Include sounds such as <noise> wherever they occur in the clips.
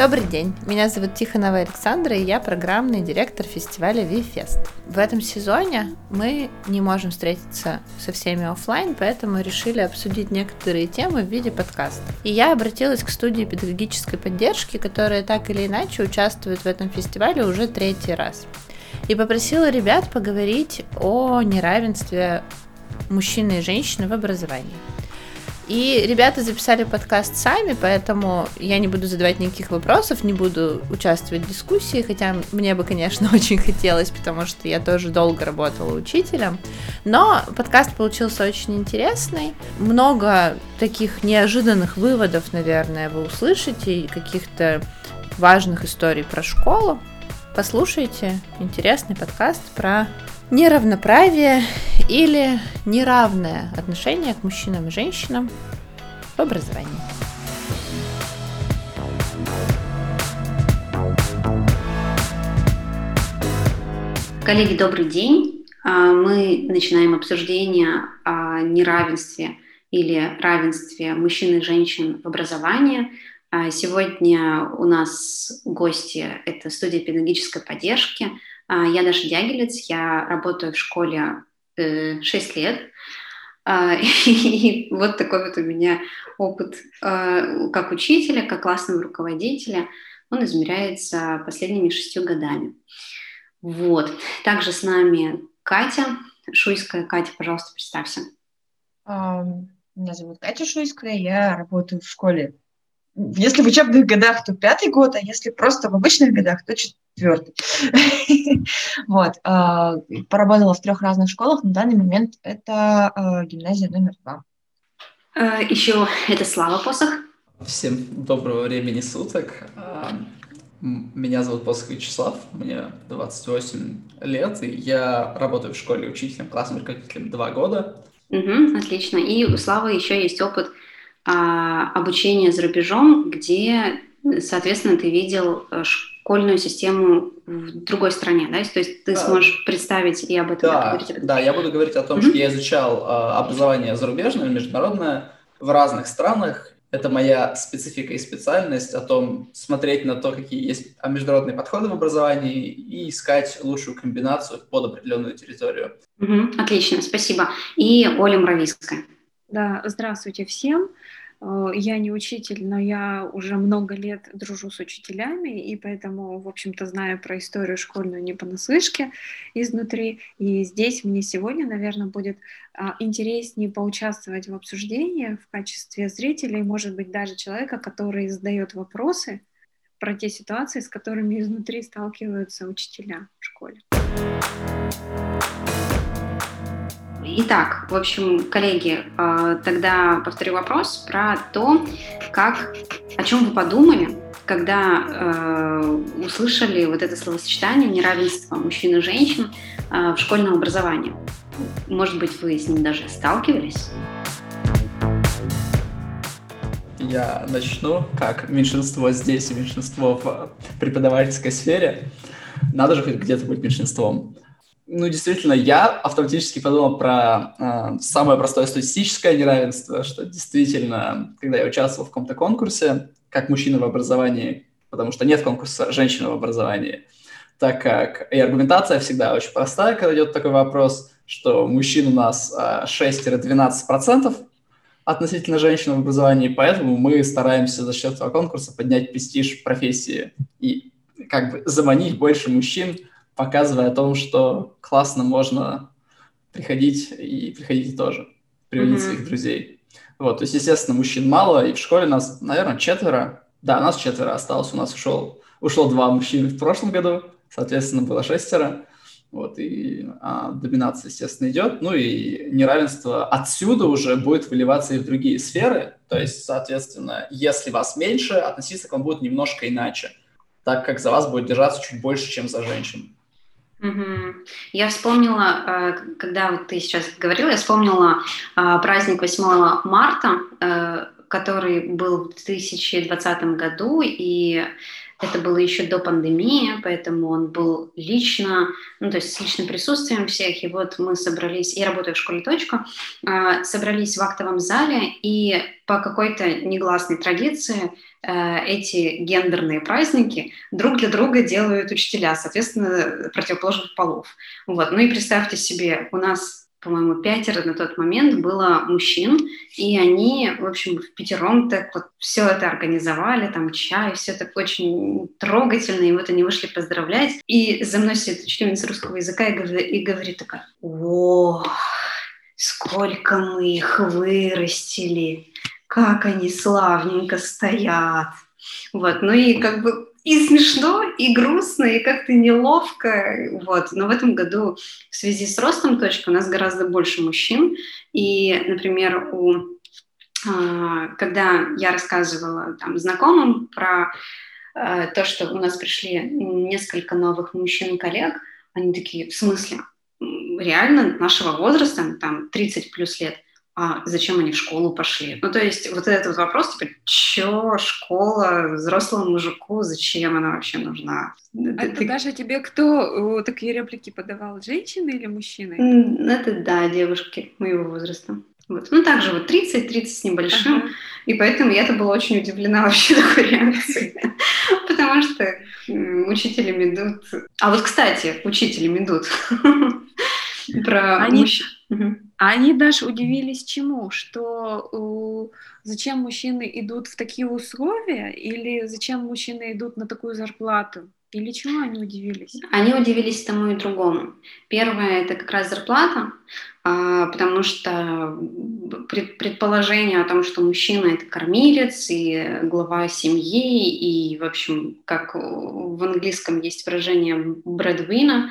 Добрый день, меня зовут Тихонова Александра, и я программный директор фестиваля VFest. В этом сезоне мы не можем встретиться со всеми офлайн, поэтому решили обсудить некоторые темы в виде подкаста. И я обратилась к студии педагогической поддержки, которая так или иначе участвует в этом фестивале уже третий раз. И попросила ребят поговорить о неравенстве мужчины и женщины в образовании. И ребята записали подкаст сами, поэтому я не буду задавать никаких вопросов, не буду участвовать в дискуссии, хотя мне бы, конечно, <laughs> очень хотелось, потому что я тоже долго работала учителем. Но подкаст получился очень интересный. Много таких неожиданных выводов, наверное, вы услышите, и каких-то важных историй про школу. Послушайте интересный подкаст про неравноправие или неравное отношение к мужчинам и женщинам в образовании. Коллеги, добрый день. А, мы начинаем обсуждение о неравенстве или равенстве мужчин и женщин в образовании. А, сегодня у нас гости – это студия педагогической поддержки – я Даша Дягилец, я работаю в школе 6 э, лет. А, <laughs> и вот такой вот у меня опыт а, как учителя, как классного руководителя. Он измеряется последними шестью годами. Вот. Также с нами Катя Шуйская. Катя, пожалуйста, представься. Меня зовут Катя Шуйская, я работаю в школе если в учебных годах, то пятый год, а если просто в обычных годах, то четвертый. <laughs> Вот. А, поработала в трех разных школах. На данный момент это а, гимназия номер два. А, Еще это Слава Посох. Всем доброго времени суток. Меня зовут Посох Вячеслав, мне 28 лет, и я работаю в школе учителем, классным руководителем два года. Угу, отлично. И у Славы еще есть опыт а, обучение за рубежом, где, соответственно, ты видел э, школьную систему в другой стране, да? То есть ты сможешь представить и об этом да, говорить? Об этом. Да, я буду говорить о том, mm-hmm. что я изучал а, образование зарубежное, международное в разных странах. Это моя специфика и специальность о том, смотреть на то, какие есть международные подходы в образовании и искать лучшую комбинацию под определенную территорию. Угу, отлично, спасибо. И Оля Мравицкая. Да, здравствуйте всем. Э, я не учитель, но я уже много лет дружу с учителями, и поэтому, в общем-то, знаю про историю школьную не понаслышке изнутри. И здесь мне сегодня, наверное, будет а, интереснее поучаствовать в обсуждении в качестве зрителя и, может быть, даже человека, который задает вопросы про те ситуации, с которыми изнутри сталкиваются учителя в школе. Итак, в общем, коллеги, а, тогда повторю вопрос про то, как, о чем вы подумали, когда э, услышали вот это словосочетание неравенства мужчин и женщин э, в школьном образовании. Может быть, вы с ним даже сталкивались? Я начну, как меньшинство здесь и меньшинство в преподавательской сфере. Надо же хоть где-то быть меньшинством. Ну, действительно, я автоматически подумал про э, самое простое статистическое неравенство, что действительно, когда я участвовал в каком-то конкурсе, как мужчина в образовании, потому что нет конкурса женщина в образовании, так как и аргументация всегда очень простая, когда идет такой вопрос, что мужчин у нас э, 6-12% относительно женщин в образовании, поэтому мы стараемся за счет этого конкурса поднять престиж профессии и как бы заманить больше мужчин показывая о том, что классно можно приходить и приходите тоже, приводить mm-hmm. своих друзей. Вот, то есть, естественно, мужчин мало, и в школе нас, наверное, четверо. Да, нас четверо осталось, у нас ушел, ушло два мужчины в прошлом году, соответственно, было шестеро. Вот, и а, доминация, естественно, идет. Ну и неравенство отсюда уже будет выливаться и в другие сферы. То есть, соответственно, если вас меньше, относиться к вам будет немножко иначе, так как за вас будет держаться чуть больше, чем за женщин. Я вспомнила, э, когда вот ты сейчас говорила, я вспомнила э, праздник 8 марта, э, который был в 2020 году, и Это было еще до пандемии, поэтому он был лично, ну, то есть с личным присутствием всех. И вот мы собрались, я работаю в школе «Точка», а, собрались в актовом зале, и по какой-то негласной традиции э, эти гендерные праздники друг для друга делают учителя, соответственно, противоположных полов. Вот. Ну и представьте себе, у нас по-моему, пятеро на тот момент было мужчин, и они, в общем, в пятером так вот все это организовали, там чай, все так очень трогательно, и вот они вышли поздравлять, и за мной сидит учительница русского языка и говорит, и говорит такая, о, сколько мы их вырастили, как они славненько стоят. Вот, ну и как бы и смешно, и грустно, и как-то неловко. Вот. Но в этом году в связи с ростом точки у нас гораздо больше мужчин. И, например, у, а, когда я рассказывала там, знакомым про а, то, что у нас пришли несколько новых мужчин-коллег, они такие, в смысле, реально нашего возраста, там 30 плюс лет – а зачем они в школу пошли? Ну, то есть вот этот вопрос, типа, чё школа взрослому мужику, зачем она вообще нужна? А ты... Даша, тебе кто такие реплики подавал, женщины или мужчины? Это, да, девушки моего возраста. Вот. Ну, также вот 30, 30 с небольшим. Ага. И поэтому я-то была очень удивлена <laughs> вообще такой реакцией. <laughs> Потому что учителя медут... А вот, кстати, учителя медут. <laughs> Про мужчин. Они даже удивились чему? Что э, зачем мужчины идут в такие условия или зачем мужчины идут на такую зарплату? Или чему они удивились? Они удивились тому и другому. Первое это как раз зарплата, а, потому что предположение о том, что мужчина это кормилец и глава семьи, и, в общем, как в английском есть выражение breadwinner,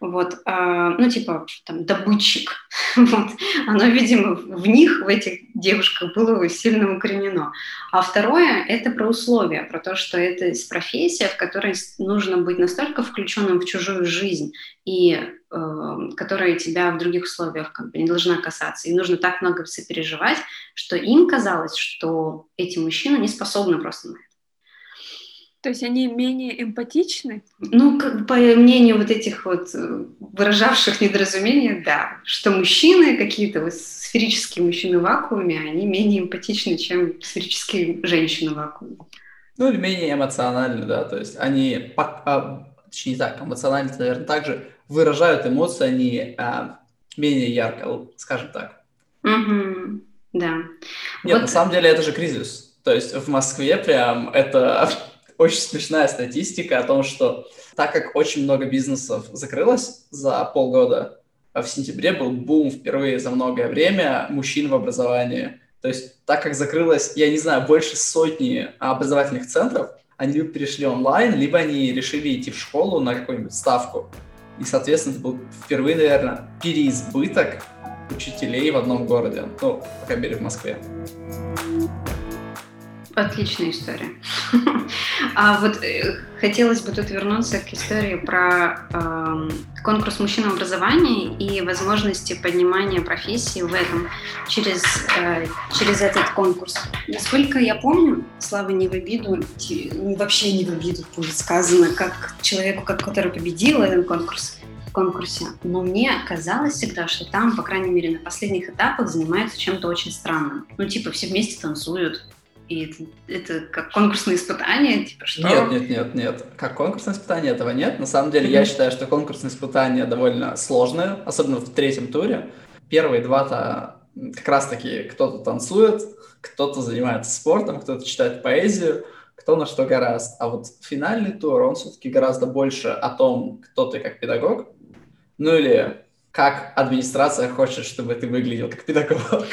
вот, а, ну, типа, там, добытчик, <laughs> вот, оно, видимо, в них, в этих девушках было сильно укоренено. А второе – это про условия, про то, что это профессия, в которой нужно быть настолько включенным в чужую жизнь, и э, которая тебя в других условиях как бы не должна касаться. И нужно так много сопереживать, что им казалось, что эти мужчины не способны просто на это. То есть они менее эмпатичны? Ну, как, по мнению вот этих вот э, выражавших недоразумения, да, что мужчины, какие-то вот сферические мужчины в вакууме, они менее эмпатичны, чем сферические женщины в вакууме. Ну, или менее эмоциональны, да, то есть они, а, точнее так, эмоционально, наверное, также выражают эмоции, они а, менее ярко, скажем так. Угу, да. Нет, вот... на самом деле это же кризис. То есть в Москве прям это очень смешная статистика о том, что так как очень много бизнесов закрылось за полгода, а в сентябре был бум впервые за многое время мужчин в образовании. То есть так как закрылось, я не знаю, больше сотни образовательных центров, они либо перешли онлайн, либо они решили идти в школу на какую-нибудь ставку. И, соответственно, это был впервые, наверное, переизбыток учителей в одном городе, ну, по крайней мере, в Москве. Отличная история. <laughs> А вот э, хотелось бы тут вернуться к истории про э, конкурс мужчин в образовании и возможности поднимания профессии в этом через, э, через этот конкурс. Насколько я помню, Слава не в обиду, вообще не в обиду будет сказано, как человеку, который победил этот конкурс, конкурсе, но мне казалось всегда, что там, по крайней мере, на последних этапах занимаются чем-то очень странным. Ну, типа, все вместе танцуют, и это, это как конкурсное испытание, типа что? Нет, нет, нет, нет. Как конкурсное испытание этого нет. На самом деле, mm-hmm. я считаю, что конкурсное испытание довольно сложное, особенно в третьем туре. Первые два-то как раз-таки кто-то танцует, кто-то занимается спортом, кто-то читает поэзию, кто на что гораст. А вот финальный тур, он все-таки гораздо больше о том, кто ты как педагог, ну или как администрация хочет, чтобы ты выглядел как педагог.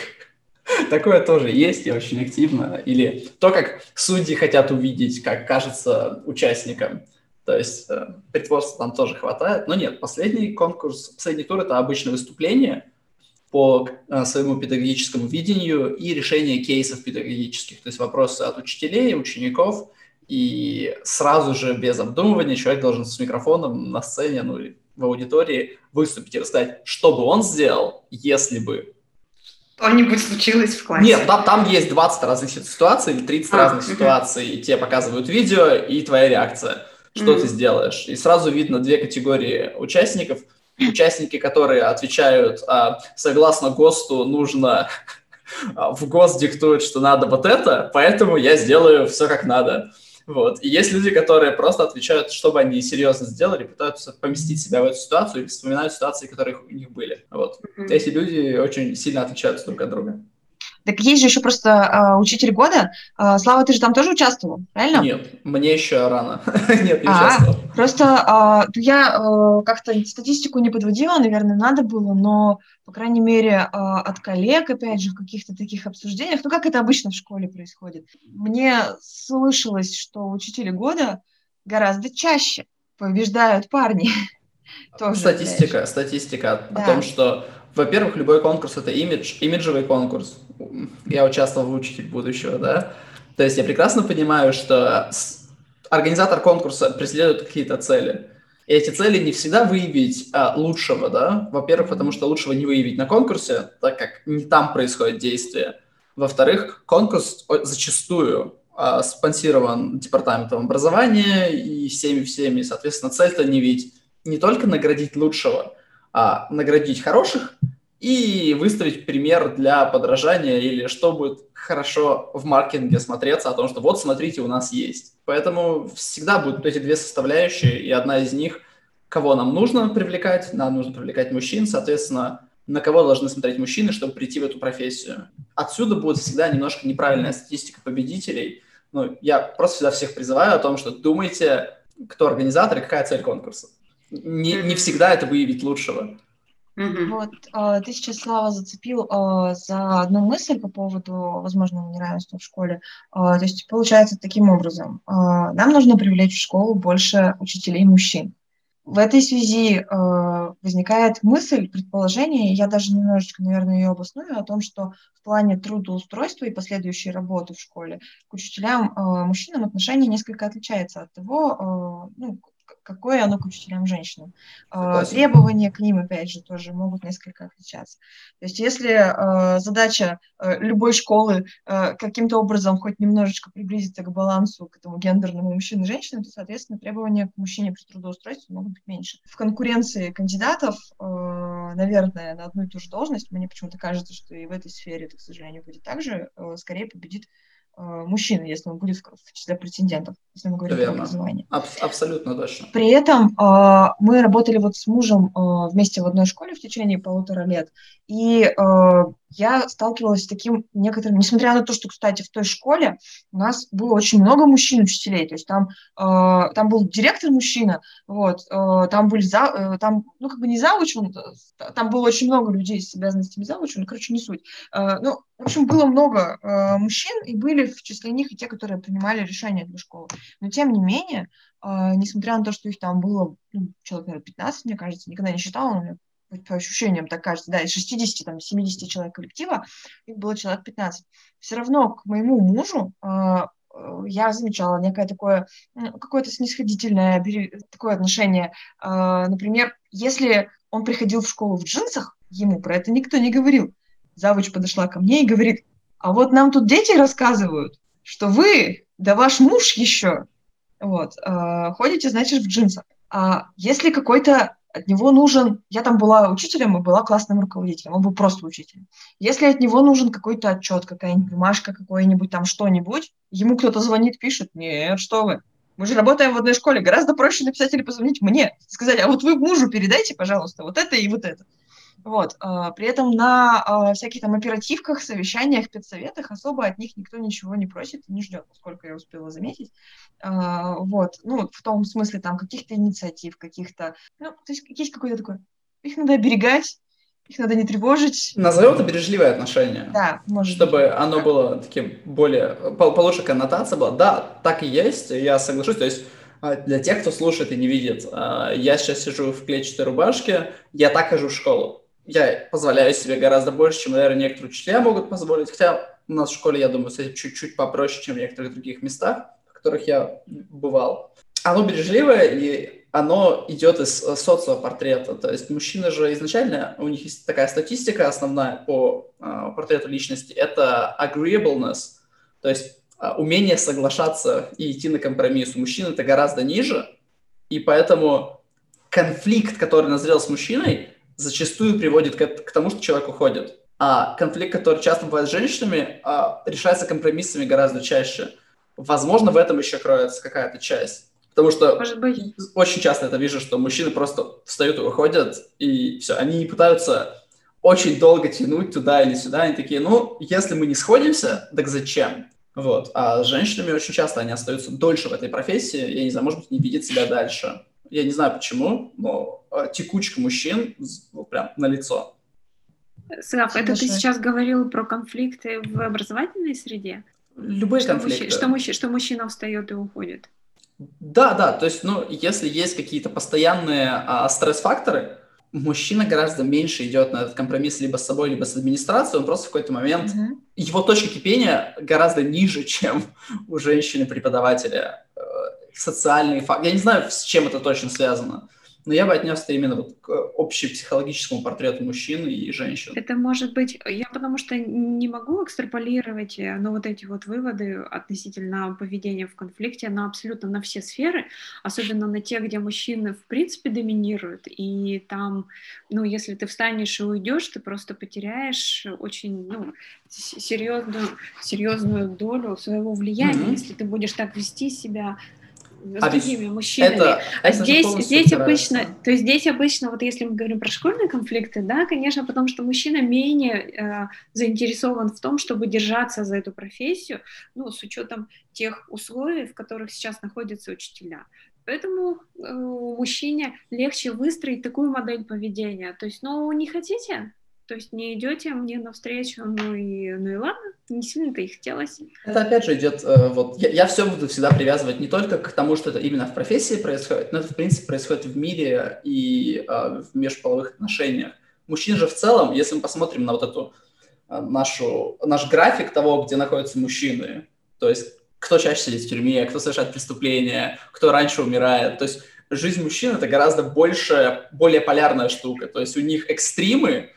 <laughs> Такое тоже есть и очень активно. Или то, как судьи хотят увидеть, как кажется участникам. То есть э, притворства там тоже хватает. Но нет, последний конкурс, последний тур – это обычное выступление по э, своему педагогическому видению и решение кейсов педагогических. То есть вопросы от учителей, учеников, и сразу же без обдумывания человек должен с микрофоном на сцене, ну или в аудитории выступить и рассказать, что бы он сделал, если бы что-нибудь случилось в классе. Нет, там, там есть 20 разных ситуаций или 30 а, разных угу. ситуаций, и тебе показывают видео и твоя реакция, что угу. ты сделаешь. И сразу видно две категории участников. Участники, которые отвечают, а, согласно ГОСТу, нужно в ГОСТ диктует, что надо вот это, поэтому я сделаю все как надо. Вот. И есть люди, которые просто отвечают, чтобы они серьезно сделали, пытаются поместить себя в эту ситуацию и вспоминают ситуации, которые у них были. Вот. Mm-hmm. Эти люди очень сильно отличаются друг от друга. Так есть же еще просто э, учитель года. Э, Слава, ты же там тоже участвовал, правильно? Нет, мне еще рано. <laughs> Нет, не а, участвовал. Просто э, я э, как-то статистику не подводила, наверное, надо было, но, по крайней мере, э, от коллег, опять же, в каких-то таких обсуждениях, ну, как это обычно в школе происходит, мне слышалось, что учители года гораздо чаще побеждают парни. <laughs> Тоже, статистика, знаешь. статистика да. о том, что, во-первых, любой конкурс это имидж, имиджевый конкурс. Я участвовал в учитель будущего, да. То есть я прекрасно понимаю, что организатор конкурса преследует какие-то цели. И эти цели не всегда выявить а, лучшего, да. Во-первых, потому что лучшего не выявить на конкурсе, так как не там происходит действие. Во-вторых, конкурс зачастую а, спонсирован департаментом образования и всеми-всеми, соответственно, цель-то не видеть не только наградить лучшего, а наградить хороших и выставить пример для подражания или что будет хорошо в маркетинге смотреться о том, что вот смотрите, у нас есть. Поэтому всегда будут эти две составляющие, и одна из них, кого нам нужно привлекать, нам нужно привлекать мужчин, соответственно, на кого должны смотреть мужчины, чтобы прийти в эту профессию. Отсюда будет всегда немножко неправильная статистика победителей. Ну, я просто всегда всех призываю о том, что думайте, кто организатор и какая цель конкурса не, не всегда это выявить лучшего. Mm-hmm. Вот, э, ты сейчас, Слава, зацепил э, за одну мысль по поводу возможного неравенства в школе. Э, то есть получается таким образом. Нам нужно привлечь в школу больше учителей мужчин. В этой связи возникает мысль, предположение, я даже немножечко, наверное, ее обосную, о том, что в плане трудоустройства и последующей работы в школе к учителям, мужчинам отношение несколько отличается от того, ну, какое оно к учителям женщинам. А, Согласен. Требования к ним, опять же, тоже могут несколько отличаться. То есть если э, задача э, любой школы каким-то образом хоть немножечко приблизиться к балансу, к этому гендерному мужчин и женщин, то, соответственно, требования к мужчине при трудоустройстве могут быть меньше. В конкуренции кандидатов, наверное, на одну и ту же должность, мне почему-то кажется, что и в этой сфере это, к сожалению, будет так же, скорее победит Э, мужчины, если он будет в числе претендентов, если мы говорим Верно. про образование. Аб- абсолютно точно. При этом э, мы работали вот с мужем э, вместе в одной школе в течение полутора лет, и э, я сталкивалась с таким некоторым, несмотря на то, что, кстати, в той школе у нас было очень много мужчин-учителей, то есть там, э, там был директор мужчина, вот, э, там были, за, э, там, ну, как бы не завуч, он, э, там было очень много людей с обязанностями завуча, ну, короче, не суть. Э, ну, в общем, было много э, мужчин, и были в числе них и те, которые принимали решения для школы. Но, тем не менее, э, несмотря на то, что их там было, ну, человек, наверное, 15, мне кажется, никогда не считала, но по ощущениям так кажется, да, из 60, там, 70 человек коллектива, их было человек 15. Все равно к моему мужу э, э я замечала некое такое, какое-то снисходительное такое отношение. Э, например, если он приходил в школу в джинсах, ему про это никто не говорил. Завуч подошла ко мне и говорит, а вот нам тут дети рассказывают, что вы, да ваш муж еще, вот, ходите, значит, в джинсах. А если какой-то от него нужен, я там была учителем и была классным руководителем, он был просто учителем. Если от него нужен какой-то отчет, какая-нибудь бумажка, какое-нибудь там что-нибудь, ему кто-то звонит, пишет, нет, что вы, мы же работаем в одной школе, гораздо проще написать или позвонить мне, сказать, а вот вы мужу передайте, пожалуйста, вот это и вот это. Вот. А, при этом на а, всяких там оперативках, совещаниях, педсоветах особо от них никто ничего не просит и не ждет, насколько я успела заметить. А, вот. Ну, в том смысле там каких-то инициатив, каких-то... Ну, то есть есть какой-то такой... Их надо оберегать, их надо не тревожить. Назовем это бережливое отношение. Да, может Чтобы быть. оно было таким более... Получше коннотация была. Да, так и есть, я соглашусь. То есть для тех, кто слушает и не видит, я сейчас сижу в клетчатой рубашке, я так хожу в школу я позволяю себе гораздо больше, чем, наверное, некоторые учителя могут позволить. Хотя у нас в школе, я думаю, этим чуть-чуть попроще, чем в некоторых других местах, в которых я бывал. Оно бережливое, и оно идет из э, социопортрета. То есть мужчины же изначально, у них есть такая статистика основная по э, портрету личности, это agreeableness, то есть э, умение соглашаться и идти на компромисс. У мужчин это гораздо ниже, и поэтому конфликт, который назрел с мужчиной, зачастую приводит к, к тому, что человек уходит. А конфликт, который часто бывает с женщинами, э, решается компромиссами гораздо чаще. Возможно, в этом еще кроется какая-то часть. Потому что Может быть. очень часто это вижу, что мужчины просто встают и уходят, и все, они не пытаются очень долго тянуть туда или сюда, они такие, ну, если мы не сходимся, так зачем? Вот. А с женщинами очень часто они остаются дольше в этой профессии, я не знаю, может быть, не видят себя дальше. Я не знаю почему, но а, текучка мужчин ну, прям на лицо. Слав, это ты сейчас говорил про конфликты в образовательной среде? Любые что конфликты. Мужчина, что, мужчина, что мужчина встает и уходит. Да, да, то есть, ну, если есть какие-то постоянные а, стресс-факторы, мужчина гораздо меньше идет на этот компромисс либо с собой, либо с администрацией, он просто в какой-то момент, mm-hmm. его точка кипения гораздо ниже, <laughs> чем у женщины-преподавателя. Э, социальные факторы, я не знаю, с чем это точно связано, но я бы отнес это именно вот к общепсихологическому портрету мужчин и женщин. Это может быть, я потому что не могу экстраполировать, э, ну, вот эти вот выводы относительно поведения в конфликте на абсолютно на все сферы, особенно на те, где мужчины в принципе доминируют, и там, ну, если ты встанешь и уйдешь, ты просто потеряешь очень, ну, серьезную, серьезную долю своего влияния, mm-hmm. если ты будешь так вести себя с а другими мужчинами. Это, а здесь, здесь обычно, то есть здесь обычно, вот если мы говорим про школьные конфликты, да, конечно, потому что мужчина менее э, заинтересован в том, чтобы держаться за эту профессию, ну, с учетом тех условий, в которых сейчас находятся учителя. Поэтому э, мужчине легче выстроить такую модель поведения. То есть, ну, не хотите, то есть не идете мне навстречу, ну и, ну и ладно, не сильно-то и хотелось. Это опять же идет, э, вот я, я все буду всегда привязывать не только к тому, что это именно в профессии происходит, но это в принципе происходит в мире и э, в межполовых отношениях. Мужчин же в целом, если мы посмотрим на вот эту э, нашу, наш график того, где находятся мужчины, то есть кто чаще сидит в тюрьме, кто совершает преступления, кто раньше умирает, то есть жизнь мужчин это гораздо больше, более полярная штука, то есть у них экстримы,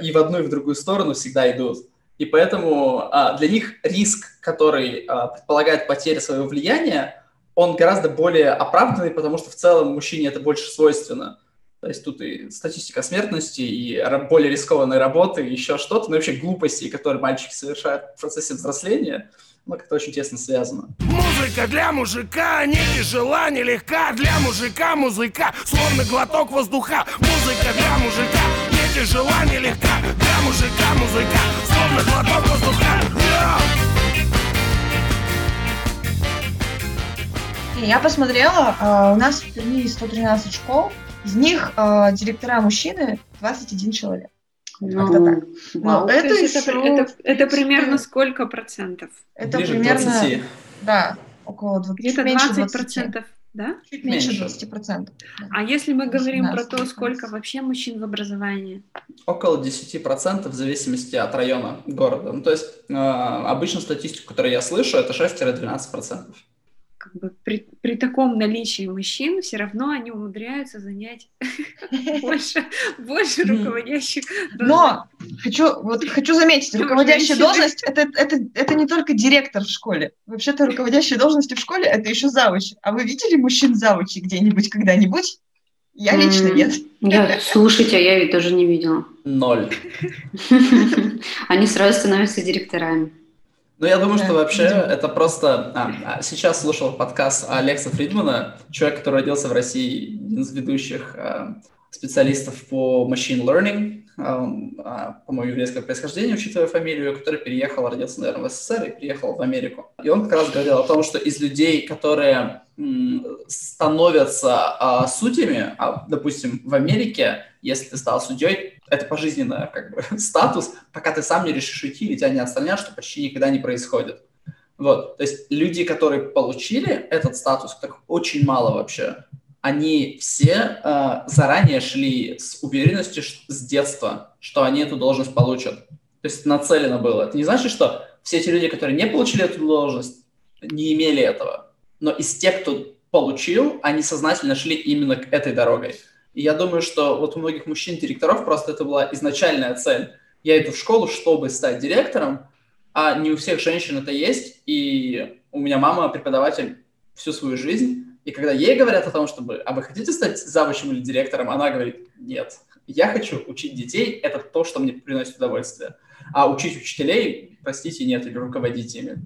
и в одну, и в другую сторону всегда идут. И поэтому а, для них риск, который а, предполагает потерю своего влияния, он гораздо более оправданный, потому что в целом мужчине это больше свойственно. То есть тут и статистика смертности, и более рискованной работы, и еще что-то, но вообще глупости, которые мальчики совершают в процессе взросления, ну, как-то очень тесно связано. Музыка для мужика не тяжела, не легка, для мужика музыка, словно глоток воздуха. Музыка для мужика тяжела, нелегка Для мужика музыка, словно глоток воздуха Я посмотрела, а, у нас в Перми 113 школ, из них а, директора мужчины 21 человек. Ну, так. Но это, еще, это, это, это примерно сколько процентов? Это Ближе примерно, 20. да, около 20, Где-то 20 процентов да? Чуть меньше, меньше 20%. А если мы говорим про то, сколько вообще мужчин в образовании? Около 10% в зависимости от района города. Ну, то есть э, обычно статистику, которую я слышу, это 6-12% как бы при, при таком наличии мужчин все равно они умудряются занять <laughs> больше, больше руководящих Но хочу, вот, хочу заметить, руководящая должность это, это, это не только директор в школе. Вообще-то руководящие должности в школе это еще завуч. А вы видели мужчин завучи где-нибудь когда-нибудь? Я лично нет. Я, слушайте, а я ведь тоже не видела. Ноль. <laughs> Они сразу становятся директорами. Ну, я думаю, что вообще это просто... А, а, сейчас слушал подкаст Алекса Фридмана, человек, который родился в России, один из ведущих а, специалистов по machine learning, а, по-моему, еврейского происхождения, учитывая фамилию, который переехал, родился, наверное, в СССР и приехал в Америку. И он как раз говорил о том, что из людей, которые становятся а, судьями, а, допустим, в Америке, если ты стал судьей, это пожизненный как бы, <laughs> статус, пока ты сам не решишь уйти или тебя не отстранят, что почти никогда не происходит. Вот, то есть люди, которые получили этот статус, так очень мало вообще, они все э, заранее шли с уверенностью с детства, что они эту должность получат. То есть нацелено было. Это не значит, что все эти люди, которые не получили эту должность, не имели этого. Но из тех, кто получил, они сознательно шли именно к этой дорогой. И я думаю, что вот у многих мужчин-директоров просто это была изначальная цель. Я иду в школу, чтобы стать директором, а не у всех женщин это есть. И у меня мама преподаватель всю свою жизнь, и когда ей говорят о том, чтобы, а вы хотите стать завучем или директором, она говорит, нет, я хочу учить детей, это то, что мне приносит удовольствие. А учить учителей, простите, нет, или руководить ими.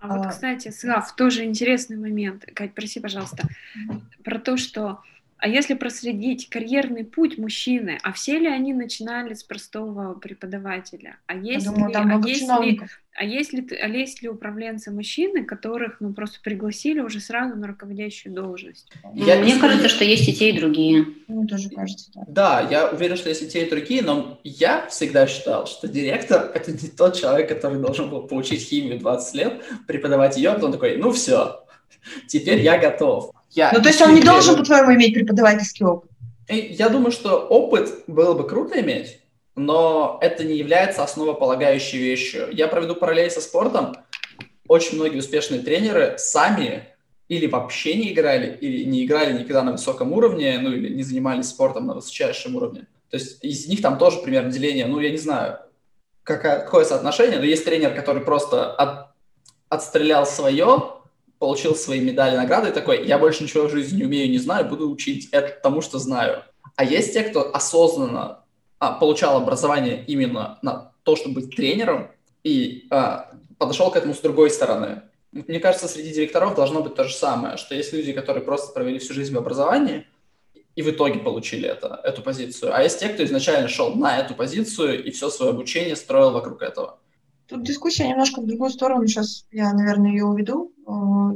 А вот, а. кстати, Слав, тоже интересный момент. Кать, проси, пожалуйста, про то, что а если проследить карьерный путь мужчины, а все ли они начинали с простого преподавателя? А есть думаю, ли, там а есть ли, а есть ли, а есть ли управленцы мужчины, которых ну просто пригласили уже сразу на руководящую должность? Я Мне кажется, что есть и те, и другие. Мне тоже кажется. Да. да, я уверен, что есть и те, и другие, но я всегда считал, что директор — это не тот человек, который должен был получить химию 20 лет, преподавать ее, а потом такой, ну все, теперь я готов. Я ну, то есть он не должен, по-твоему, иметь преподавательский опыт? Я думаю, что опыт было бы круто иметь, но это не является основополагающей вещью. Я проведу параллель со спортом. Очень многие успешные тренеры сами или вообще не играли, или не играли никогда на высоком уровне, ну или не занимались спортом на высочайшем уровне. То есть из них там тоже примерно деление, ну я не знаю, какое, какое соотношение, но есть тренер, который просто от, отстрелял свое, получил свои медали, награды и такой, я больше ничего в жизни не умею, не знаю, буду учить это тому, что знаю. А есть те, кто осознанно а, получал образование именно на то, чтобы быть тренером, и а, подошел к этому с другой стороны. Мне кажется, среди директоров должно быть то же самое, что есть люди, которые просто провели всю жизнь в образовании и в итоге получили это, эту позицию, а есть те, кто изначально шел на эту позицию и все свое обучение строил вокруг этого. Тут дискуссия немножко в другую сторону, сейчас я, наверное, ее уведу,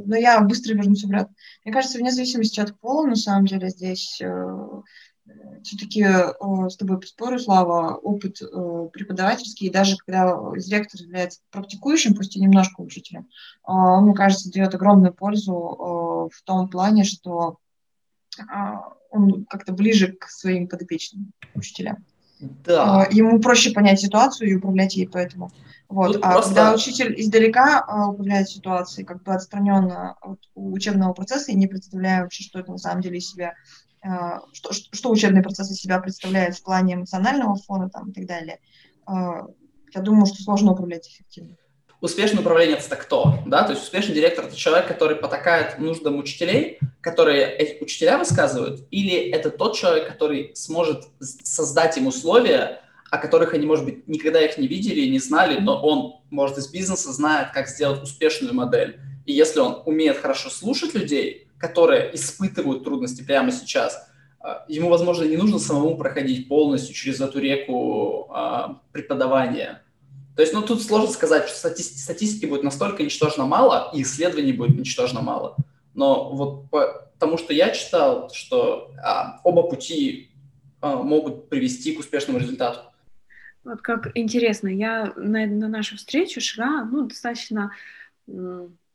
но я быстро вернусь обратно. Мне кажется, вне зависимости от пола, на самом деле, здесь э, все-таки э, с тобой поспорю, Слава, опыт преподавательский, и даже когда директор является практикующим, пусть и немножко учителем, он, мне кажется, дает огромную пользу в том плане, что он как-то ближе к своим подопечным учителям. Да. Ему проще понять ситуацию и управлять ей поэтому. Вот. а просто... когда учитель издалека а, управляет ситуацией, как бы отстраненно от учебного процесса и не представляя вообще, что это на самом деле из себя, а, что, что учебный процесс из себя представляет в плане эмоционального фона там, и так далее, а, я думаю, что сложно управлять эффективно. Успешный управленец это кто? Да? То есть успешный директор это человек, который потакает нуждам учителей, которые эти учителя высказывают, или это тот человек, который сможет создать им условия, о которых они, может быть, никогда их не видели и не знали, но он, может, из бизнеса знает, как сделать успешную модель. И если он умеет хорошо слушать людей, которые испытывают трудности прямо сейчас, а, ему, возможно, не нужно самому проходить полностью через эту реку а, преподавания. То есть, ну, тут сложно сказать, что статистики, статистики будет настолько ничтожно мало, и исследований будет ничтожно мало. Но вот по тому, что я читал, что а, оба пути а, могут привести к успешному результату. Вот как интересно, я на, на нашу встречу шла, ну, достаточно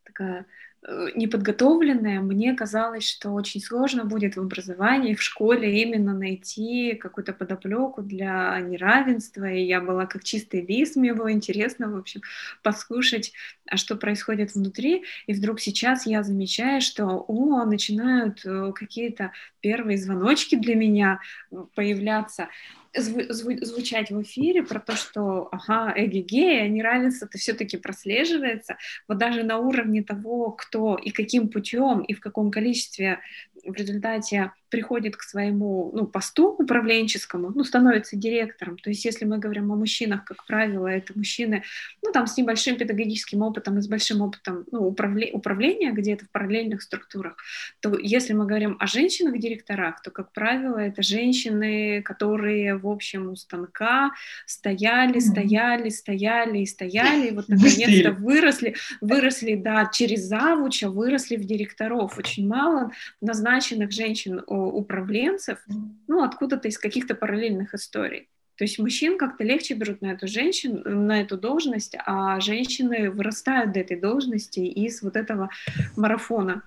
такая неподготовленная, мне казалось, что очень сложно будет в образовании, в школе именно найти какую-то подоплеку для неравенства, и я была как чистый лист, мне было интересно, в общем, послушать, а что происходит внутри, и вдруг сейчас я замечаю, что, о, начинают э, какие-то первые звоночки для меня э, появляться, зву- звучать в эфире про то, что, ага, эги-гея, неравенство это все-таки прослеживается, вот даже на уровне того, кто и каким путем и в каком количестве в результате приходит к своему ну, посту управленческому, ну, становится директором. То есть если мы говорим о мужчинах, как правило, это мужчины, ну, там, с небольшим педагогическим опытом и с большим опытом ну, управле- управления где-то в параллельных структурах, то если мы говорим о женщинах-директорах, то, как правило, это женщины, которые, в общем, у станка стояли, стояли, стояли и стояли, и вот наконец-то выросли, выросли, да, через завуча выросли в директоров. Очень мало назначенных женщин управленцев, ну, откуда-то из каких-то параллельных историй. То есть мужчин как-то легче берут на эту женщину, на эту должность, а женщины вырастают до этой должности из вот этого марафона.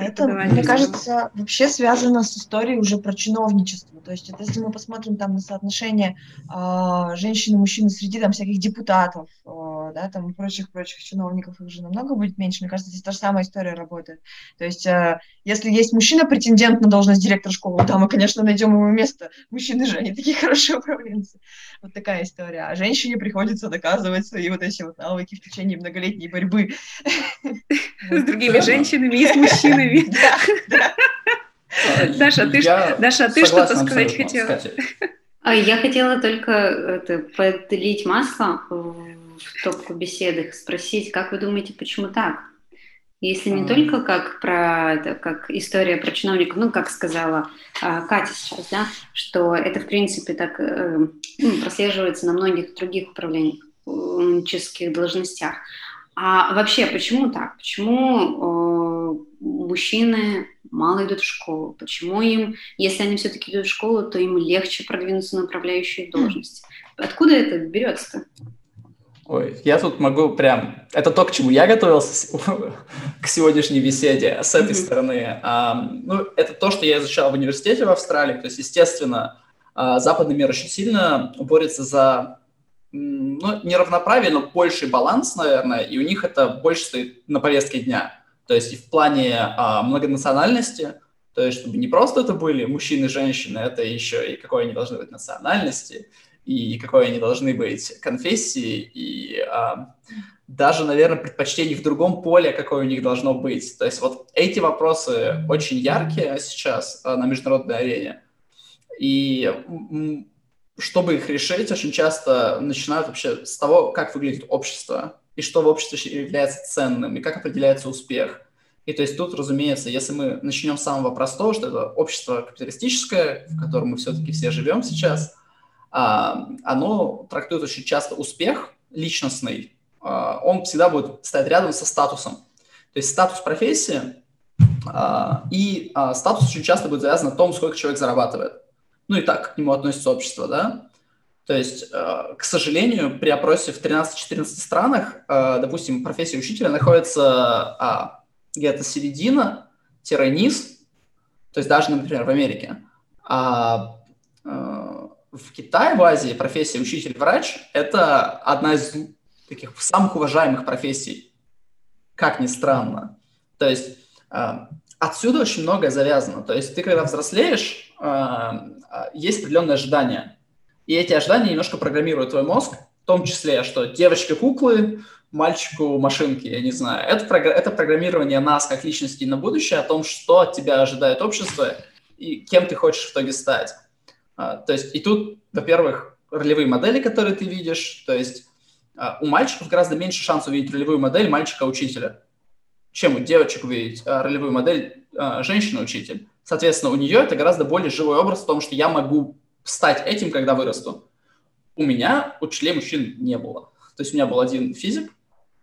А это, мне кажется, вообще связано с историей уже про чиновничество. То есть, это, если мы посмотрим там на соотношение э, женщин и мужчин среди там всяких депутатов, э, да, там и прочих-прочих чиновников, их же намного будет меньше. Мне кажется, здесь та же самая история работает. То есть, э, если есть мужчина-претендент на должность директора школы, да, мы, конечно, найдем ему место. Мужчины же, они такие <laughs> хорошие управленцы. Вот такая история. А женщине приходится доказывать свои вот эти вот навыки в течение многолетней борьбы. <laughs> С другими женщинами и с <laughs> мужчинами. Даша, ты, Даша, ты что-то сказать хотела? А я хотела только это, подлить масло в топку беседы, спросить, как вы думаете, почему так? Если не только как про это, как история про чиновников, ну, как сказала а, Катя сейчас, да, что это, в принципе, так э, ну, прослеживается на многих других управленческих должностях. А вообще, почему так? Почему э, мужчины мало идут в школу? Почему им, если они все-таки идут в школу, то им легче продвинуться на управляющую должность? Откуда это берется-то? Ой, я тут могу прям... Это то, к чему я готовился к сегодняшней беседе с этой mm-hmm. стороны. А, ну, это то, что я изучал в университете в Австралии. То есть, естественно, а, западный мир очень сильно борется за ну, неравноправие, но больший баланс, наверное, и у них это больше стоит на повестке дня. То есть и в плане а, многонациональности, то есть чтобы не просто это были мужчины и женщины, это еще и какой они должны быть национальности, и какой они должны быть конфессии, и а, даже, наверное, предпочтений в другом поле, какое у них должно быть. То есть вот эти вопросы очень яркие сейчас а, на международной арене. И чтобы их решить, очень часто начинают вообще с того, как выглядит общество, и что в обществе является ценным, и как определяется успех. И то есть тут, разумеется, если мы начнем с самого простого, что это общество капиталистическое, в котором мы все-таки все живем сейчас, а, оно трактует очень часто успех личностный, а, он всегда будет стоять рядом со статусом. То есть статус профессии а, и статус очень часто будет завязан на том, сколько человек зарабатывает ну и так к нему относится общество, да. То есть, э, к сожалению, при опросе в 13-14 странах, э, допустим, профессия учителя находится а, где-то середина-низ, то есть даже, например, в Америке. А э, в Китае, в Азии профессия учитель-врач – это одна из таких самых уважаемых профессий, как ни странно. То есть отсюда очень многое завязано. То есть ты, когда взрослеешь, есть определенные ожидания. И эти ожидания немножко программируют твой мозг, в том числе, что девочки куклы, мальчику машинки, я не знаю. Это, это программирование нас как личности на будущее о том, что от тебя ожидает общество и кем ты хочешь в итоге стать. А, то есть и тут, во-первых, ролевые модели, которые ты видишь, то есть а, у мальчиков гораздо меньше шансов увидеть ролевую модель мальчика-учителя, чем у девочек увидеть ролевую модель женщина-учитель. Соответственно, у нее это гораздо более живой образ в том, что я могу стать этим, когда вырасту. У меня учителей мужчин не было. То есть у меня был один физик,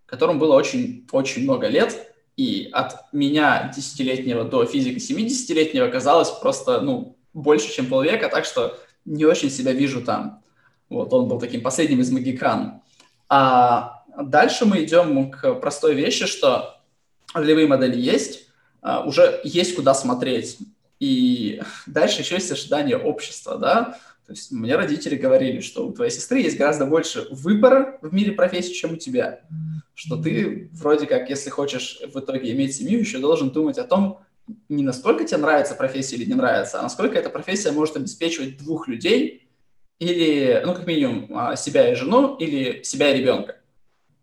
которому было очень-очень много лет, и от меня десятилетнего до физика 70-летнего казалось просто, ну, больше, чем полвека, так что не очень себя вижу там. Вот, он был таким последним из магикан. А дальше мы идем к простой вещи, что ролевые модели есть, а, уже есть куда смотреть. И дальше еще есть ожидание общества, да. То есть мне родители говорили, что у твоей сестры есть гораздо больше выбора в мире профессий, чем у тебя. Что ты вроде как, если хочешь в итоге иметь семью, еще должен думать о том, не насколько тебе нравится профессия или не нравится, а насколько эта профессия может обеспечивать двух людей или, ну, как минимум, а, себя и жену или себя и ребенка.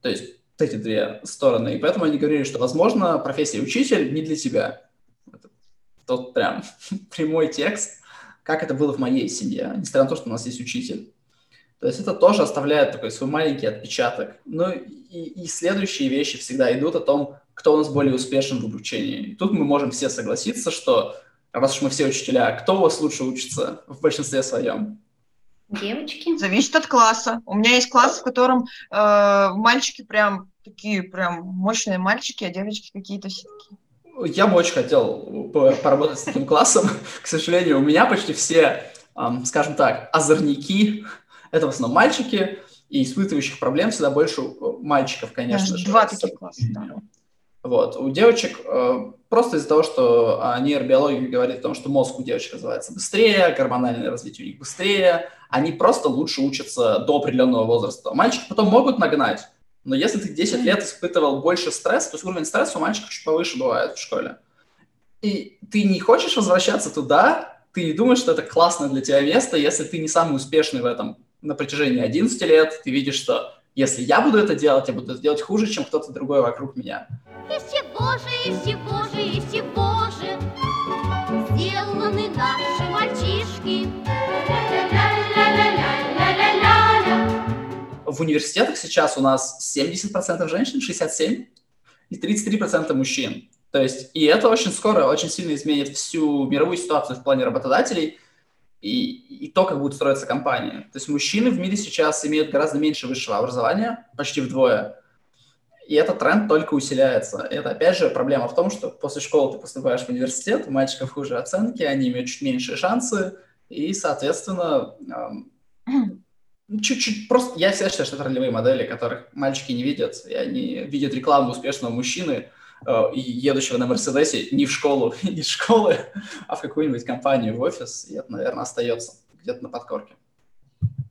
То есть эти две стороны. И поэтому они говорили, что, возможно, профессия учитель не для тебя тот прям <laughs> прямой текст, как это было в моей семье, несмотря на то, что у нас есть учитель. То есть это тоже оставляет такой свой маленький отпечаток. Ну и, и следующие вещи всегда идут о том, кто у нас более успешен в обучении. И тут мы можем все согласиться, что раз уж мы все учителя, кто у вас лучше учится в большинстве своем? Девочки? Зависит от класса. У меня есть класс, в котором э, мальчики прям такие прям мощные мальчики, а девочки какие-то все такие я бы очень хотел поработать с таким классом. <laughs> К сожалению, у меня почти все, скажем так, озорники – это в основном мальчики, и испытывающих проблем всегда больше мальчиков, конечно же. Два таких класса, да. Вот. У девочек э, просто из-за того, что нейробиология говорит о том, что мозг у девочек развивается быстрее, гормональное развитие у них быстрее, они просто лучше учатся до определенного возраста. Мальчики потом могут нагнать, Но если ты 10 лет испытывал больше стресса, то есть уровень стресса у мальчиков чуть повыше бывает в школе. И ты не хочешь возвращаться туда, ты не думаешь, что это классное для тебя место, если ты не самый успешный в этом на протяжении 11 лет, ты видишь, что если я буду это делать, я буду это делать хуже, чем кто-то другой вокруг меня. Из чего же, из чего же, В университетах сейчас у нас 70% женщин, 67% и 33% мужчин. То есть, и это очень скоро, очень сильно изменит всю мировую ситуацию в плане работодателей и, и то, как будут строиться компании. То есть мужчины в мире сейчас имеют гораздо меньше высшего образования, почти вдвое. И этот тренд только усиляется. Это, опять же, проблема в том, что после школы ты поступаешь в университет, у мальчиков хуже оценки, они имеют чуть меньшие шансы, и, соответственно, <clears throat> <clears throat> чуть-чуть просто... Я всегда считаю, что это ролевые модели, которых мальчики не видят, и они видят рекламу успешного мужчины, Э, едущего на Мерседесе не в школу, <laughs> не из школы, <laughs> а в какую-нибудь компанию, в офис, и это, наверное, остается где-то на подкорке.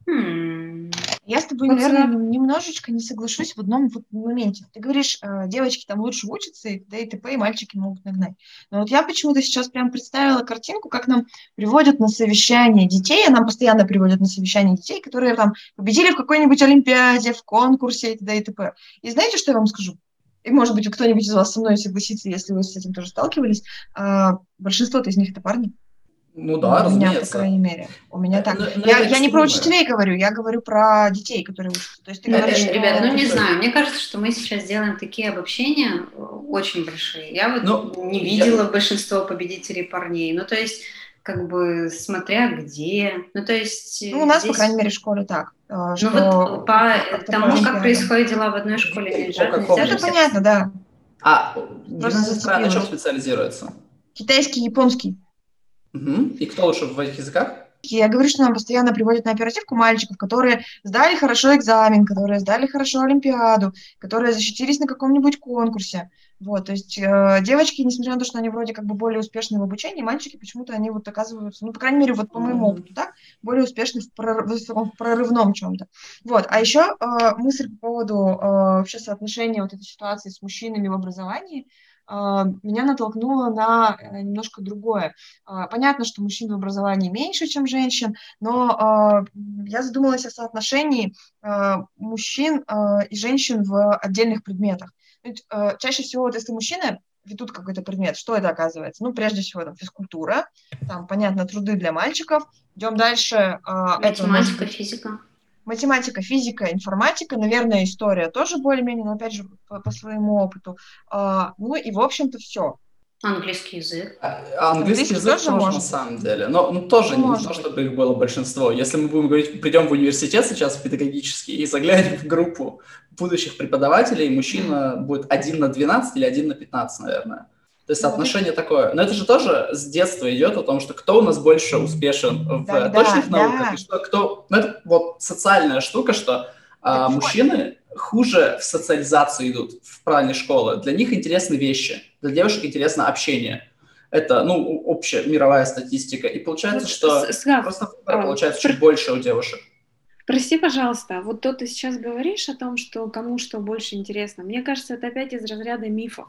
Hmm. Я с тобой, наверное, немножечко не соглашусь в одном вот моменте. Ты говоришь, э, девочки там лучше учатся, и да и т.п. и мальчики могут нагнать. Но вот я почему-то сейчас прям представила картинку, как нам приводят на совещание детей, а нам постоянно приводят на совещание детей, которые там победили в какой-нибудь олимпиаде, в конкурсе и т.д. и т.п. И знаете, что я вам скажу? и, может быть, кто-нибудь из вас со мной согласится, если вы с этим тоже сталкивались, а, большинство-то из них это парни. Ну да, У меня, по крайней мере. У меня так. Но, но я я не про учителей говорю, я говорю про детей, которые учатся. То есть ты говоришь, что... Ребят, ну не знаю, мне кажется, что мы сейчас делаем такие обобщения э, очень большие. Я вот ну, не видела я... большинство победителей парней. Ну то есть как бы смотря где. Ну, то есть... Ну, у нас, здесь... по крайней мере, в школе так. Э, ну, вот по тому, как происходят дела в одной школе, нельзя. Это понятно, да. А гимназия сестра на чем специализируется? Китайский, японский. Угу. И кто лучше в этих языках? Я говорю, что нам постоянно приводят на оперативку мальчиков, которые сдали хорошо экзамен, которые сдали хорошо Олимпиаду, которые защитились на каком-нибудь конкурсе. Вот, то есть э, девочки, несмотря на то, что они вроде как бы более успешны в обучении, мальчики почему-то они вот оказываются, ну, по крайней мере, вот по моему опыту, так, более успешны в, прорыв, в прорывном чем-то. Вот, а еще э, мысль по поводу э, вообще соотношения вот этой ситуации с мужчинами в образовании, меня натолкнуло на э, немножко другое. Э, понятно, что мужчин в образовании меньше, чем женщин, но я задумалась о соотношении мужчин и женщин в отдельных предметах. Ведь, чаще всего, вот если мужчины ведут какой-то предмет, что это оказывается? Ну, прежде всего, там, физкультура, там, понятно, труды для мальчиков. Идем дальше. Математика, это, физика. Математика, физика, информатика, наверное, история тоже более-менее, но, опять же, по, по своему опыту. Э, ну, и, в общем-то, все. Английский язык. А, а английский, английский язык тоже, тоже на самом деле. Но ну, тоже ну, не то, чтобы их было большинство. Если мы будем говорить, придем в университет сейчас в педагогический и заглянем в группу будущих преподавателей, мужчина будет один на 12 или один на 15, наверное. То есть соотношение ну, такое. Но это же тоже с детства идет о том, что кто у нас больше успешен в да, точных да, науках, да. и что кто. Ну, это вот социальная штука, что а, мужчины хуже в социализацию идут в плане школы. Для них интересны вещи, для девушек интересно общение. Это, ну, общая мировая статистика. И получается, ну, что Слав, просто а, получается чуть больше у девушек. Прости, пожалуйста, вот то ты сейчас говоришь о том, что кому что больше интересно. Мне кажется, это опять из разряда мифов.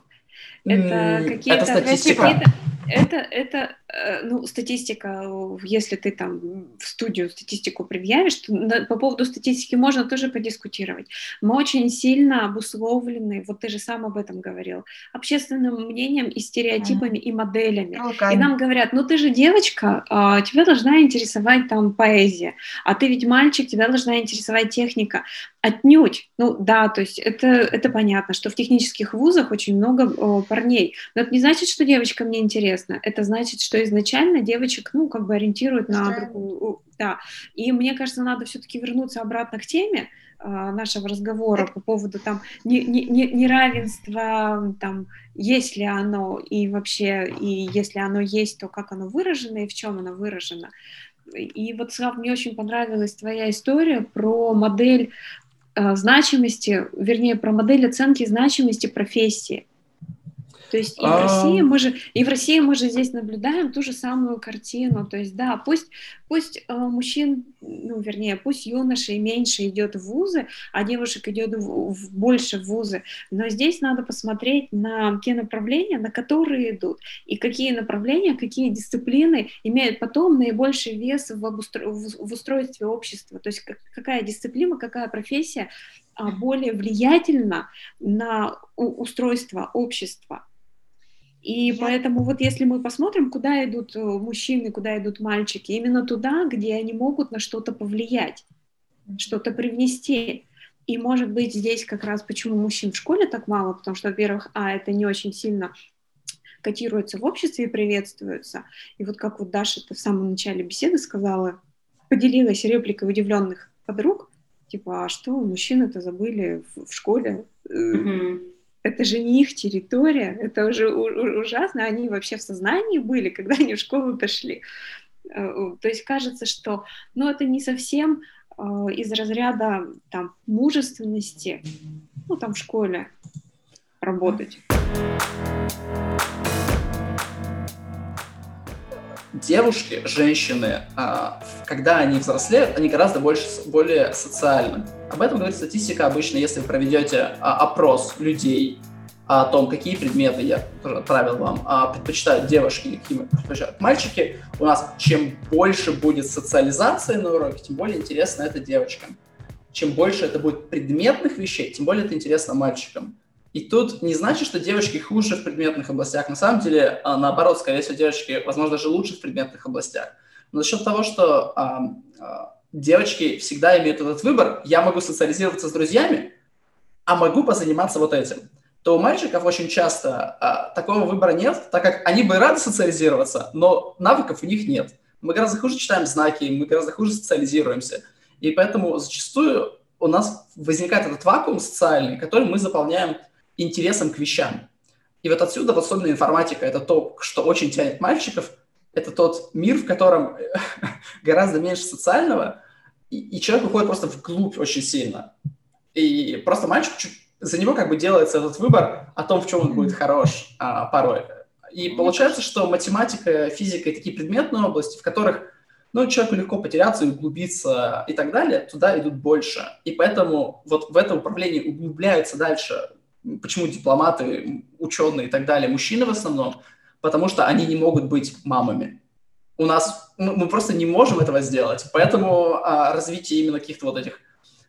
Это какие-то... Это статистика. Какие это, это, ну, статистика, если ты там в студию статистику предъявишь, то по поводу статистики можно тоже подискутировать. Мы очень сильно обусловлены, вот ты же сам об этом говорил, общественным мнением и стереотипами, mm. и моделями. Okay. И нам говорят, ну ты же девочка, а, тебя должна интересовать там поэзия, а ты ведь мальчик, тебя должна интересовать техника. Отнюдь. Ну да, то есть это, это понятно, что в технических вузах очень много о, парней. Но это не значит, что девочкам не интересно. Это значит, что изначально девочек, ну, как бы ориентируют на другую. Да. И мне кажется, надо все-таки вернуться обратно к теме э, нашего разговора по поводу там неравенства, там, есть ли оно и вообще, и если оно есть, то как оно выражено и в чем оно выражено. И вот, Слав, мне очень понравилась твоя история про модель Э, значимости, вернее, про модель оценки значимости профессии. То есть и в России мы же и в России мы же здесь наблюдаем ту же самую картину. То есть да, пусть пусть э, мужчин ну, вернее, пусть юношей меньше идет в вузы, а девушек идет в, в больше в вузы, но здесь надо посмотреть на те направления, на которые идут, и какие направления, какие дисциплины имеют потом наибольший вес в, обустро... в устройстве общества, то есть как, какая дисциплина, какая профессия а, более влиятельна на устройство общества. И Я... поэтому вот если мы посмотрим, куда идут э, мужчины, куда идут мальчики, именно туда, где они могут на что-то повлиять, что-то привнести. И может быть здесь как раз почему мужчин в школе так мало, потому что, во-первых, а, это не очень сильно котируется в обществе и приветствуется. И вот как вот Даша в самом начале беседы сказала, поделилась репликой удивленных подруг, типа, а что, мужчины-то забыли в, в школе? Mm-hmm это же не их территория, это уже ужасно, они вообще в сознании были, когда они в школу дошли. Э, то есть кажется, что ну, это не совсем э, из разряда там, мужественности, ну, там в школе работать. Девушки, женщины, а, когда они взрослеют, они гораздо больше, более социальны. Об этом говорит статистика обычно, если вы проведете а, опрос людей о том, какие предметы, я отправил вам, а, предпочитают девушки или какие предпочитают мальчики, у нас чем больше будет социализации на уроке, тем более интересно это девочкам. Чем больше это будет предметных вещей, тем более это интересно мальчикам. И тут не значит, что девочки хуже в предметных областях. На самом деле, а, наоборот, скорее всего, девочки, возможно, даже лучше в предметных областях. Но за счет того, что а, а, девочки всегда имеют этот выбор, я могу социализироваться с друзьями, а могу позаниматься вот этим, то у мальчиков очень часто а, такого выбора нет, так как они бы рады социализироваться, но навыков у них нет. Мы гораздо хуже читаем знаки, мы гораздо хуже социализируемся. И поэтому зачастую у нас возникает этот вакуум социальный, который мы заполняем интересом к вещам. И вот отсюда, вот особенно информатика, это то, что очень тянет мальчиков – это тот мир, в котором <laughs> гораздо меньше социального, и, и человек уходит просто вглубь очень сильно. И просто мальчик, за него как бы делается этот выбор о том, в чем он будет хорош а, порой. И получается, что математика, физика и такие предметные области, в которых ну, человеку легко потеряться углубиться и так далее, туда идут больше. И поэтому вот в это управление углубляются дальше. Почему дипломаты, ученые и так далее, мужчины в основном, потому что они не могут быть мамами. У нас мы, мы просто не можем этого сделать, поэтому а, развитие именно каких-то вот этих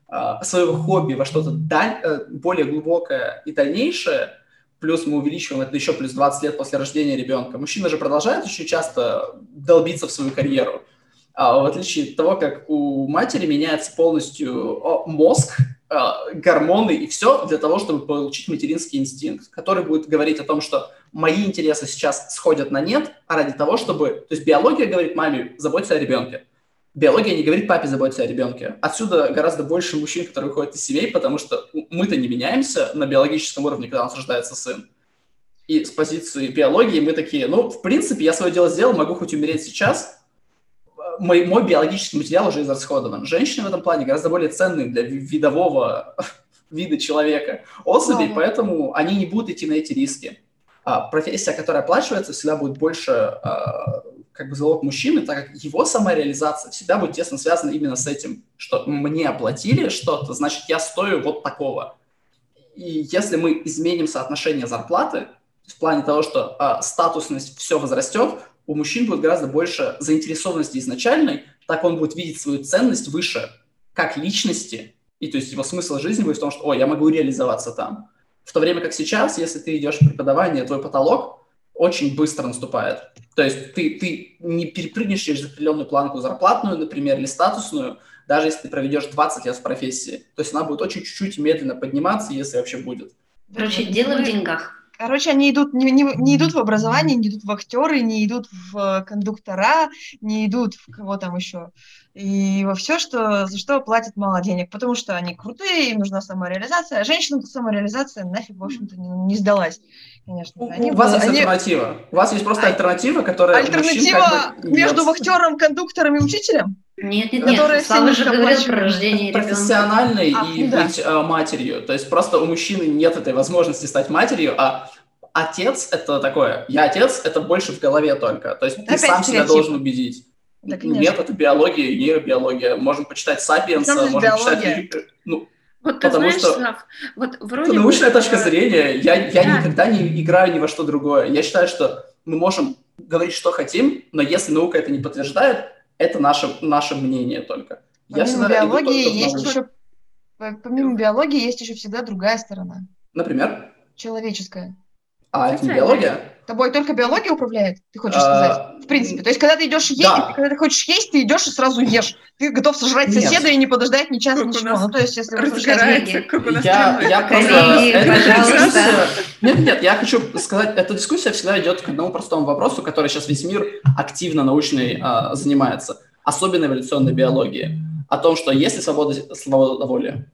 а, своего хобби во что-то даль, а, более глубокое и дальнейшее, плюс мы увеличиваем это еще плюс 20 лет после рождения ребенка. Мужчина же продолжает еще часто долбиться в свою карьеру. А, в отличие от того, как у матери меняется полностью мозг, гормоны и все для того, чтобы получить материнский инстинкт, который будет говорить о том, что мои интересы сейчас сходят на нет, а ради того, чтобы... То есть биология говорит маме, заботься о ребенке. Биология не говорит папе, заботься о ребенке. Отсюда гораздо больше мужчин, которые выходят из семей, потому что мы-то не меняемся на биологическом уровне, когда у нас рождается сын. И с позиции биологии мы такие, ну, в принципе, я свое дело сделал, могу хоть умереть сейчас, мой, мой биологический материал уже израсходован. Женщины в этом плане гораздо более ценные для видового <laughs> вида человека особей, да. поэтому они не будут идти на эти риски. А профессия, которая оплачивается, всегда будет больше а, как бы залог мужчины, так как его самореализация всегда будет тесно связана именно с этим, что мне оплатили что-то, значит, я стою вот такого. И если мы изменим соотношение зарплаты, в плане того, что а, статусность все возрастет, у мужчин будет гораздо больше заинтересованности изначальной, так он будет видеть свою ценность выше как личности, и то есть его смысл жизни будет в том, что, о, я могу реализоваться там. В то время как сейчас, если ты идешь в преподавание, твой потолок очень быстро наступает. То есть ты, ты не перепрыгнешь через определенную планку зарплатную, например, или статусную, даже если ты проведешь 20 лет в профессии. То есть она будет очень чуть-чуть медленно подниматься, если вообще будет. Короче, дело в деньгах. Короче, они идут, не, не, не идут в образование, не идут в актеры, не идут в кондуктора, не идут в кого там еще. И во все, что, за что платят мало денег, потому что они крутые, им нужна самореализация. А женщинам самореализация нафиг, в общем-то, не, не сдалась. Конечно. Они, у вас есть они... альтернатива. У вас есть просто альтернатива, которая... Альтернатива как бы между вахтером, кондуктором и учителем? Нет, нет, нет. Слава же говорил про рождение ребенка. Профессиональной а, и да. быть э, матерью. То есть просто у мужчины нет этой возможности стать матерью, а отец это такое. Я отец, это больше в голове только. То есть это ты сам себя должен убедить. Да, конечно. Нет, это биология и нейробиология. Можем почитать Сапиенса, можем биология? почитать... Ну, Вот ты Потому знаешь, что Слав, вот это вроде бы, научная точка э, зрения. Я, я да. никогда не играю ни во что другое. Я считаю, что мы можем говорить, что хотим, но если наука это не подтверждает, это наше, наше мнение только. Я Помимо иду биологии в есть еще... по- Помимо биологии есть еще всегда другая сторона. Например? Человеческая. А, это не биология? Тобой только биология управляет, ты хочешь А, сказать? В принципе. То есть, когда ты идешь есть, да. когда ты хочешь есть, ты идешь и сразу ешь. Ты готов сожрать Нет. соседа и не подождать ни часа, Как ничего. нас Ну, то есть, если разгорается, Я, я просто... <laughs> Нет, нет, я хочу сказать, эта дискуссия всегда идет к одному простому вопросу, который сейчас весь мир активно научный а, занимается, особенно эволюционной биологии, о том, что есть ли свобода, свобода воли,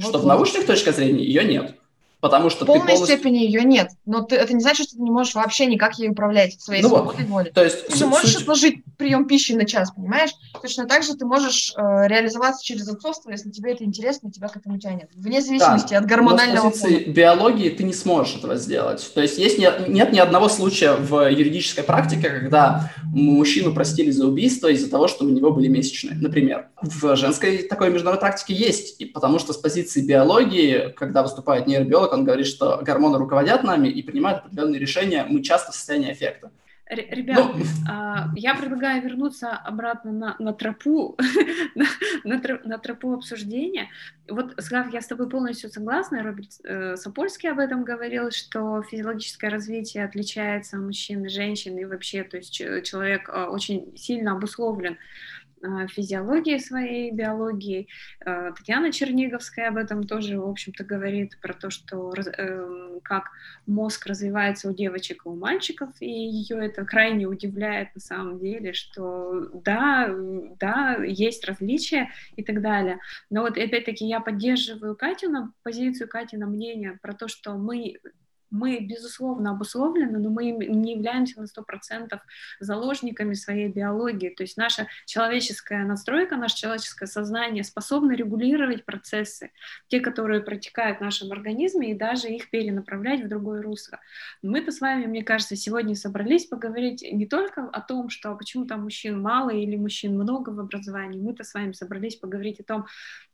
что в научных точках зрения ее нет, потому что В ты полной полностью... степени ее нет. Но ты- это не значит, что ты не можешь вообще никак ей управлять своей Ну вот. свободой воли. То есть Ты же суть- можешь суть- отложить прием пищи на час, понимаешь? Точно так же ты можешь э, реализоваться через отцовство, если тебе это интересно, тебя к этому тянет. Вне зависимости от Но гормонального с позиции фона. биологии ты не сможешь этого сделать. То есть есть не- нет ни одного случая в юридической практике, когда мужчину простили за убийство из-за того, что у него были месячные, например. В женской такой международной практике есть, и потому что с позиции биологии, когда выступает нейробиолог, он говорит, что гормоны руководят нами и принимают определенные решения, мы часто в состоянии эффекта. Ребят, Ну, а, я предлагаю вернуться обратно на, на тропу, <laughs> на, на тро- на тропу обсуждения. Вот, Слав, я с тобой полностью согласна. Роберт э, Сапольский об этом говорил, что физиологическое развитие отличается у мужчин и женщин, и вообще, то есть человек э, очень сильно обусловлен э, физиологией своей, биологией. Э, Татьяна Черниговская об этом тоже, в общем-то, говорит про то, что эм, как мозг развивается у девочек и у мальчиков, и ее это крайне удивляет на самом деле, что да, да, есть различия и так далее. Но вот опять-таки я поддерживаю Катю на позицию Кати на мнение про то, что мы мы, безусловно, обусловлены, но мы не являемся на 100% заложниками своей биологии. То есть наша человеческая настройка, наше человеческое сознание способно регулировать процессы, те, которые протекают в нашем организме, и даже их перенаправлять в другое русло. Мы-то с вами, мне кажется, сегодня собрались поговорить не только о том, что почему там мужчин мало или мужчин много в образовании, мы-то с вами собрались поговорить о том,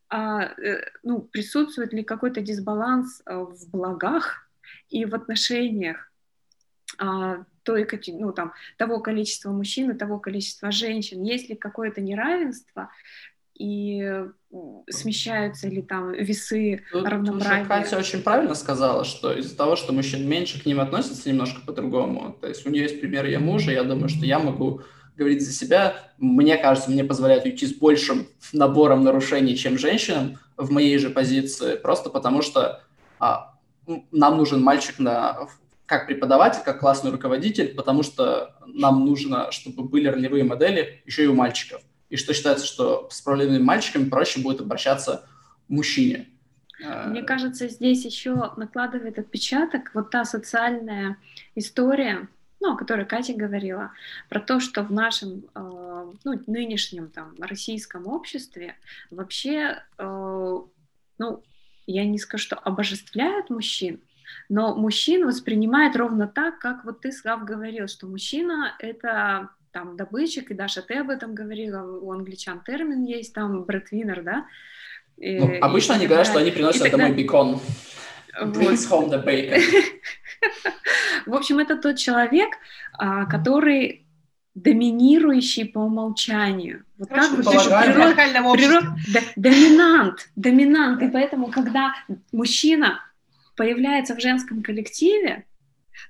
а, э, ну, присутствует ли какой-то дисбаланс э, в благах и в отношениях а, той, ну, там, того количества мужчин и того количества женщин, есть ли какое-то неравенство, и м, смещаются ли там весы Тут, равноправия. Катя очень правильно сказала, что из-за того, что мужчин меньше, к ним относятся немножко по-другому. То есть у нее есть пример ее мужа, я думаю, что я могу говорить за себя. Мне кажется, мне позволяет уйти с большим набором нарушений, чем женщинам в моей же позиции, просто потому что а, нам нужен мальчик на, как преподаватель, как классный руководитель, потому что нам нужно, чтобы были ролевые модели еще и у мальчиков. И что считается, что с проблемными мальчиками проще будет обращаться мужчине. Э, Мне кажется, здесь еще накладывает отпечаток вот та социальная история, ну, о которой Катя говорила, про то, что в нашем э, ну, нынешнем там российском обществе вообще, э, ну, я не скажу, что обожествляют мужчин, но мужчин воспринимают ровно так, как вот ты, Слав, говорил, что мужчина — это там добытчик, и Даша, ты об этом говорила, у англичан термин есть, там брэдвиннер, да? И- Ну, и обычно они так говорят, что они приносят И так домой бекон. Вот. Brings home the bacon. <laughs> В общем, это тот человек, а, который доминирующий по умолчанию. Вот Короче, так вот природа- да- доминант, доминант. И поэтому, когда мужчина появляется в женском коллективе,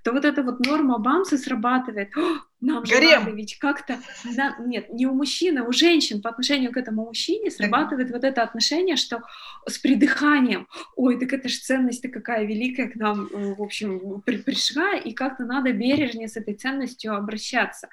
то вот эта вот норма Бамса срабатывает. «О, Нам же Гарем. надо ведь как-то... да, нет, не у мужчины, а у женщин по отношению к этому мужчине срабатывает вот это отношение, что с придыханием, ой, так это же ценность-то какая великая к нам, э, в общем, при- пришла, и как-то надо бережнее с этой ценностью обращаться.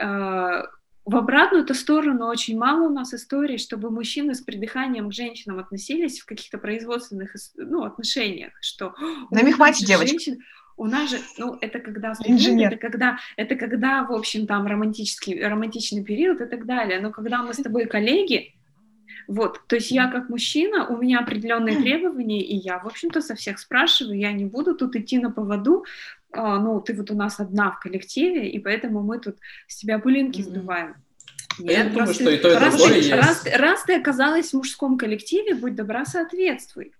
А, В обратную-то сторону очень мало у нас историй, чтобы мужчины с придыханием к женщинам относились в каких-то производственных ну, отношениях, что На «Ой, мехмате девочка». женщин- у нас же, ну, это когда Инженер. это когда, это когда, в общем, там романтический, романтичный период и так далее. Но когда мы с тобой коллеги, вот, то есть я как мужчина, у меня определенные требования, и я, в общем-то, со всех спрашиваю, я не буду тут идти на поводу, ну, ты вот у нас одна в коллективе, и поэтому мы тут с тебя пылинки сдуваем. Я думаю, раз что ты- и то, и раз другое ты- есть. Раз, раз ты оказалась в мужском коллективе, будь добра, соответствуй.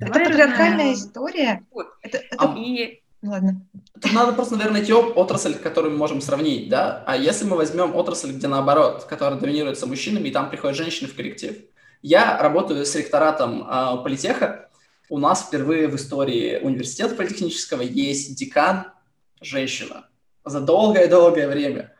Это патриархальная история. Вот. Это, это- А И Ладно. Тут надо просто, наверное, найти отрасль, которую мы можем сравнить, да? А если мы возьмем отрасль, где наоборот, которая доминируется мужчинами, и там приходят женщины в коллектив. Я работаю с ректоратом а, политеха. У нас впервые в истории университета политехнического есть декан женщина. За долгое-долгое время.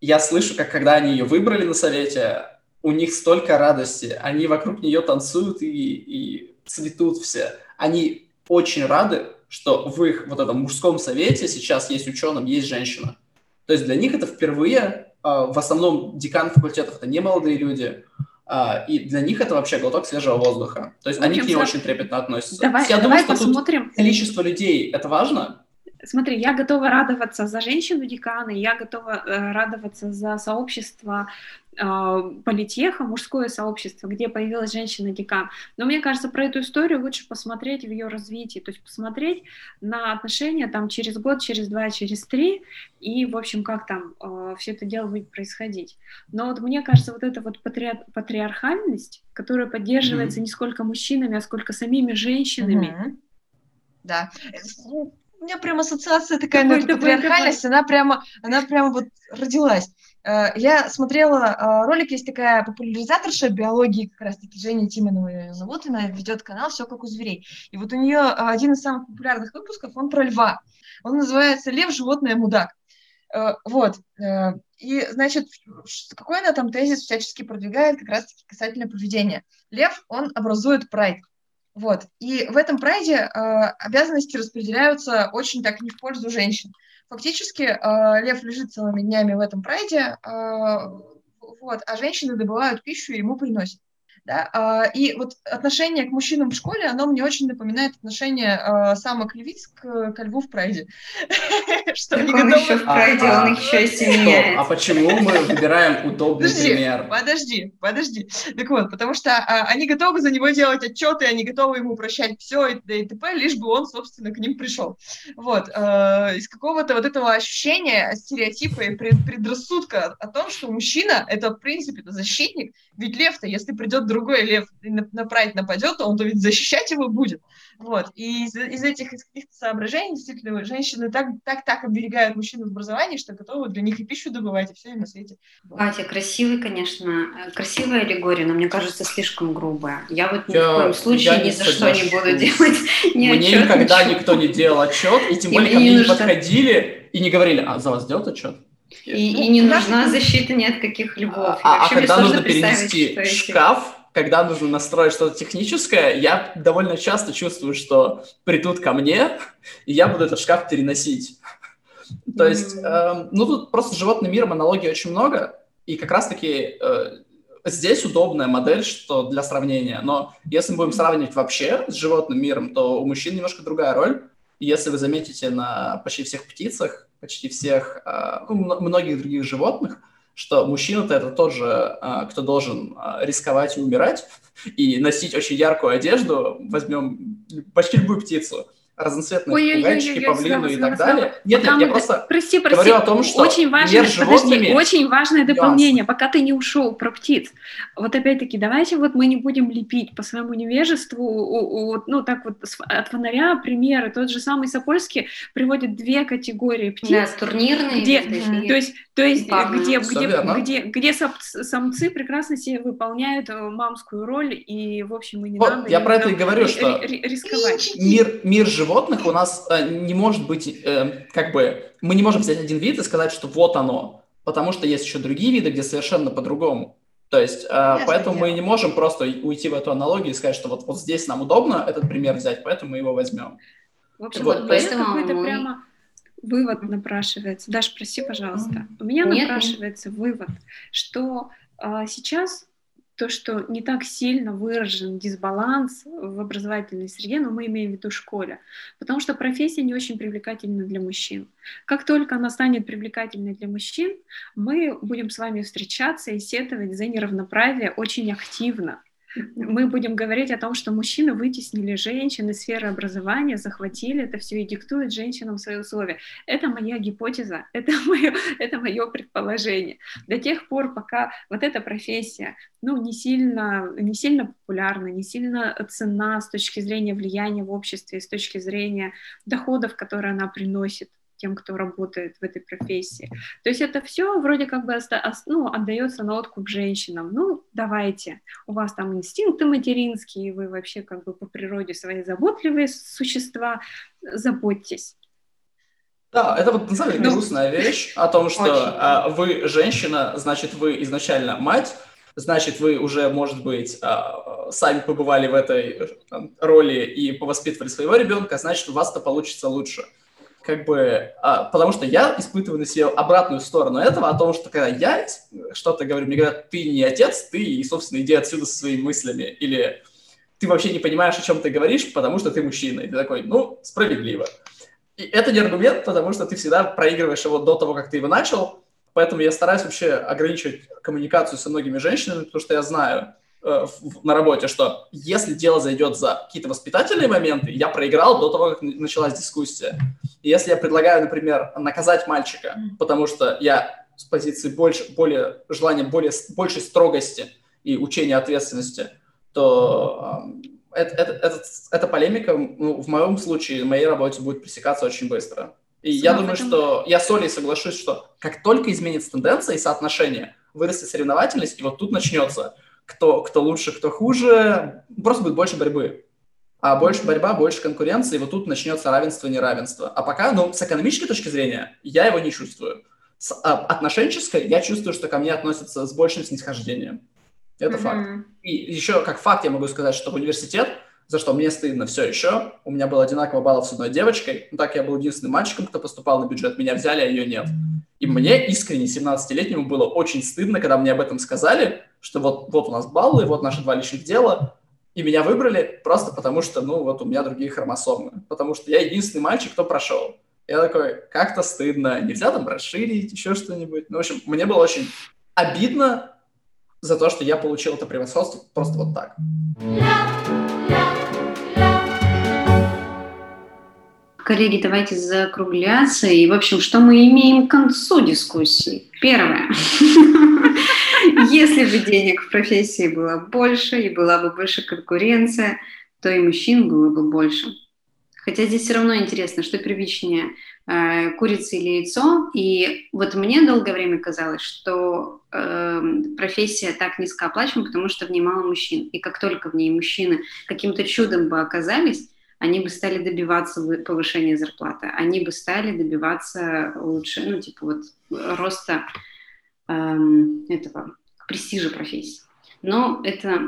Я слышу, как когда они ее выбрали на совете, у них столько радости. Они вокруг нее танцуют и, и цветут все. Они очень рады, что в их вот этом мужском совете сейчас есть ученым, есть женщина. То есть для них это впервые, а, в основном декан факультетов это не молодые люди, а, и для них это вообще глоток свежего воздуха. То есть они к ней очень трепетно относятся. давай, Я давай думаю, что тут посмотрим. количество людей это важно. Смотри, я готова радоваться за женщину декана, я готова э, радоваться за сообщество э, политеха, мужское сообщество, где появилась женщина-декан. Но мне кажется, про эту историю лучше посмотреть в ее развитии, то есть посмотреть на отношения там через год, через два, через три, и, в общем, как там все это дело будет происходить. Но вот мне кажется, вот эта вот патриар- патриархальность, которая поддерживается Мгм. не сколько мужчинами, а сколько самими женщинами, Мгм. Да. Э, У меня прям ассоциация такая на эту давай, патриархальность, она прямо, она прямо вот родилась. Э, Я смотрела э, ролик, есть такая популяризаторша биологии, как раз-таки Женя Тимонова её зовут, она ведет канал «Все как у зверей». И вот у нее один из самых популярных выпусков, он про льва. Он называется «Лев, животное, мудак». Э, Вот. э, И, значит, какой она там тезис всячески продвигает как раз-таки касательно поведения. Лев, он образует прайд. Вот. И в этом прайде э, обязанности распределяются очень так не в пользу женщин. Фактически э, лев лежит целыми днями в этом прайде, э, вот, а женщины добывают пищу и ему приносят. Да? а, И вот отношение к мужчинам в школе, оно мне очень напоминает отношение э, самок львиц к, ко льву в прайде. <laughs> Что они готовы- еще в прайде, он их еще Стоп, а почему мы выбираем удобный пример? подожди, подожди. Так вот, потому что а, они готовы за него делать отчеты, они готовы ему прощать все и т.п., лишь бы он, собственно, к ним пришел. Вот. из какого-то вот этого ощущения, стереотипа и пред- предрассудка о том, что мужчина — это, в принципе, защитник, ведь лев-то, если придет другой лев и на, на прайд нападет, то он-то ведь защищать его будет. Вот. И из, из этих из каких-то соображений, действительно, женщины так, так, так оберегают мужчин в образовании, что готовы для них и пищу добывать, и все на свете. Катя, красивый, конечно, красивая аллегория, но мне кажется, слишком грубая. Я вот ни Я- в коем случае ни не за что не буду делать <laughs> ни Мне отчет, никогда ничего. никто не делал отчет, и тем И более мне ко мне не не нужно. подходили и не говорили, а за вас сделают отчет? И, и не Ну, нужна да. защита ни от каких львов. И А, а когда нужно перенести шкаф, когда нужно настроить что-то техническое, я довольно часто чувствую, что придут ко мне, и я буду этот шкаф переносить. То есть, эм, ну тут просто животным миром аналогий очень много, и как раз-таки э, здесь удобная модель, что для сравнения. Но если мы будем сравнивать вообще с животным миром, то у мужчин немножко другая роль. Если вы заметите на почти всех птицах, почти всех, э, ну, мно- многих других животных, что мужчина-то это тот же, э, кто должен э, рисковать и умирать, и носить очень яркую одежду, возьмем почти любую птицу, разноцветные Ой-ой-ой-ой-ой, попугайчики, павлины Слава, и так далее. Нет, нет, я просто Прости, прости. говорю о том, что очень важное, мир подожди, очень важное нюансы. дополнение, пока ты не ушел про птиц. Вот опять-таки, давайте вот мы не будем лепить по своему невежеству, ну так вот от фонаря примеры. Тот же самый Сапольский приводит две категории птиц. Да, турнирные Где- То есть, то есть где, где, где, где сап- самцы прекрасно себе выполняют э, мамскую роль, и, в общем, и не Вот, надо я про это и говорю, что ри- рисковать. мир, мир животных у нас э, не может быть, э, как бы, мы не можем взять один вид и сказать, что вот оно, потому что есть еще другие виды, где совершенно по-другому. То есть, э, поэтому мы не можем просто уйти в эту аналогию и сказать, что вот, вот здесь нам удобно этот пример взять, поэтому мы его возьмем. В общем, Вот, поэтому какой-то мы- прямо вывод напрашивается. Даш, прости, пожалуйста. У меня Нет, нет. напрашивается вывод, что а, сейчас то, что не так сильно выражен дисбаланс в образовательной среде, но мы имеем в виду школе, потому что профессия не очень привлекательна для мужчин. Как только она станет привлекательной для мужчин, мы будем с вами встречаться и сетовать за неравноправие очень активно. Мы будем говорить о том, что мужчины вытеснили женщин из сферы образования, захватили это все и диктуют женщинам свои условия. Это моя гипотеза, <laughs> это мое, это мое предположение. До тех пор, пока вот эта профессия ну, не, сильно, не сильно популярна, не сильно цена с точки зрения влияния в обществе, с точки зрения доходов, которые она приносит, тем, кто работает в этой профессии. То есть это все вроде как бы ну, отдается на откуп женщинам. Ну, давайте, у вас там инстинкты материнские, вы вообще как бы по природе свои заботливые существа, заботьтесь. Да, это вот на самом деле ну, грустная вещь о том, что а, вы женщина, значит, вы изначально мать, значит, вы уже, может быть, а, сами побывали в этой роли и повоспитывали своего ребенка, значит, у вас-то получится лучше как бы, а, потому что я испытываю на себе обратную сторону этого, о том, что когда я что-то говорю, мне говорят, ты не отец, ты, и, собственно, иди отсюда со своими мыслями, или ты вообще не понимаешь, о чем ты говоришь, потому что ты мужчина, и ты такой, ну, справедливо. И это не аргумент, потому что ты всегда проигрываешь его до того, как ты его начал, поэтому я стараюсь вообще ограничивать коммуникацию со многими женщинами, потому что я знаю, на работе, что если дело зайдет за какие-то воспитательные моменты, я проиграл до того, как началась дискуссия. И если я предлагаю, например, наказать мальчика, потому что я с позиции больше, более, желания более, большей строгости и учения ответственности, то э, это, это, это, эта полемика ну, в моем случае, в моей работе будет пресекаться очень быстро. И Сама я думаю, этом... что я с Олей соглашусь, что как только изменится тенденция и соотношение, вырастет соревновательность, и вот тут начнется – кто, кто лучше, кто хуже, просто будет больше борьбы. А больше борьба, больше конкуренции, и вот тут начнется равенство, неравенство. А пока, ну, с экономической точки зрения, я его не чувствую. С а, отношенческой я чувствую, что ко мне относятся с большим снисхождением. Это mm-hmm. факт. И еще как факт я могу сказать, что университет, за что мне стыдно все еще, у меня было одинаково баллов с одной девочкой, ну так я был единственным мальчиком, кто поступал на бюджет, меня взяли, а ее нет. И мне искренне, 17-летнему, было очень стыдно, когда мне об этом сказали, что вот, вот у нас баллы, вот наши два личных дела, и меня выбрали просто потому, что, ну, вот у меня другие хромосомы, потому что я единственный мальчик, кто прошел. Я такой, как-то стыдно, нельзя там расширить, еще что-нибудь. Ну, в общем, мне было очень обидно за то, что я получил это превосходство просто вот так. Коллеги, давайте закругляться. И, в общем, что мы имеем к концу дискуссии? Первое. <laughs> Если бы денег в профессии было больше и была бы больше конкуренция, то и мужчин было бы больше. Хотя здесь все равно интересно, что первичнее, э, курица или яйцо. И вот мне долгое время казалось, что э, профессия так низкооплачиваема, потому что в ней мало мужчин. И как только в ней мужчины каким-то чудом бы оказались, они бы стали добиваться повышения зарплаты, они бы стали добиваться лучше, ну, типа вот роста эм, этого престижа профессии. Но это,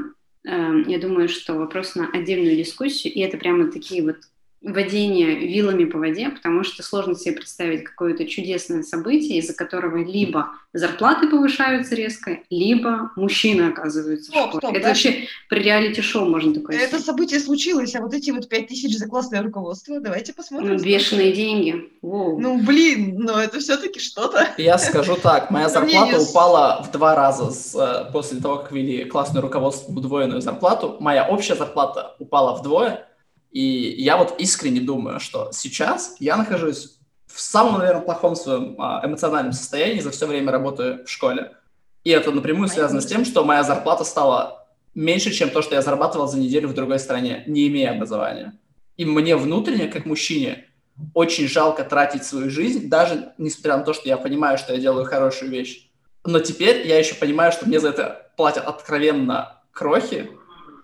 эм, я думаю, что вопрос на отдельную дискуссию, и это прямо такие вот водение вилами по воде, потому что сложно себе представить какое-то чудесное событие, из-за которого либо зарплаты повышаются резко, либо мужчины оказываются стоп, в школе. Стоп, это да? вообще при реалити-шоу можно такое Это сказать. событие случилось, а вот эти вот пять тысяч за классное руководство, давайте посмотрим. Ну, бешеные деньги. Воу. Ну, блин, но это все-таки что-то. Я скажу так, моя зарплата упала в два раза с, э, после того, как ввели классное руководство удвоенную зарплату. Моя общая зарплата упала вдвое, и я вот искренне думаю, что сейчас я нахожусь в самом, наверное, плохом своем а, эмоциональном состоянии за все время работы в школе. И это напрямую связано с тем, что моя зарплата стала меньше, чем то, что я зарабатывал за неделю в другой стране, не имея образования. И мне внутренне, как мужчине, очень жалко тратить свою жизнь, даже несмотря на то, что я понимаю, что я делаю хорошую вещь. Но теперь я еще понимаю, что мне за это платят откровенно крохи,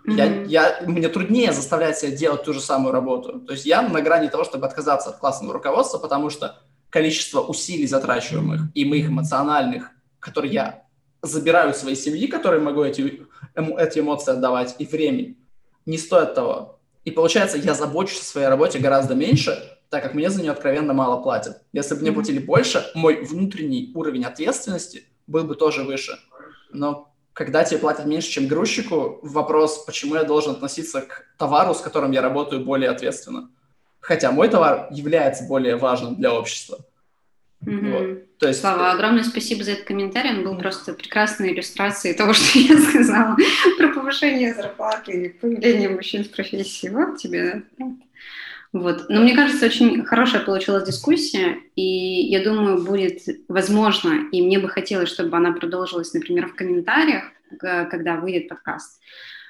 Mm-hmm. Я, я, мне труднее заставлять себя делать ту же самую работу. То есть я на грани того, чтобы отказаться от классного руководства, потому что количество усилий, затрачиваемых, и моих эмоциональных, которые я забираю у своей семьи, которые могу эти, эти эмоции отдавать, и времени, не стоит того. И получается, я забочусь о своей работе гораздо меньше, так как мне за нее откровенно мало платят. Если бы мне платили больше, мой внутренний уровень ответственности был бы тоже выше. Но когда тебе платят меньше, чем грузчику, вопрос, почему я должен относиться к товару, с которым я работаю, более ответственно. Хотя мой товар является более важным для общества. Мгм. Вот. То есть... Слава, огромное спасибо за этот комментарий. Он был просто прекрасной иллюстрацией того, <laughs> что я сказала про повышение зарплаты или появление мужчин в профессии. Вот тебе. Вот. Но мне кажется, очень хорошая получилась дискуссия, и я думаю, будет возможно, и мне бы хотелось, чтобы она продолжилась, например, в комментариях, к- когда выйдет подкаст.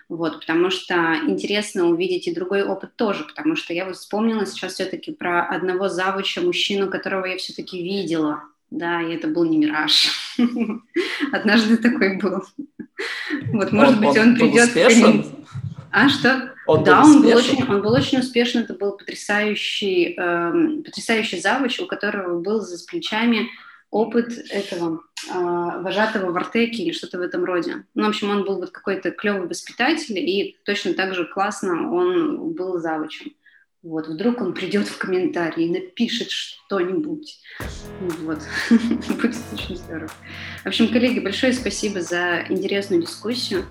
Вот, потому что интересно увидеть и другой опыт тоже, потому что я вот вспомнила сейчас все-таки про одного завуча, мужчину, которого я все-таки видела, да, и это был не мираж. <laughs> Однажды такой был. Вот, может быть, он придет... А что? Он да, был он был, очень, он был очень успешен. Это был потрясающий, эм, потрясающий завуч, у которого был за плечами опыт этого а, вожатого в Артеке или что-то в этом роде. Ну, в общем, он был вот какой-то клевый воспитатель, и точно так же классно он был завучем. Вот, вдруг он придет в комментарии и напишет что-нибудь. Вот, <laughs> будет очень здорово. В общем, коллеги, большое спасибо за интересную дискуссию.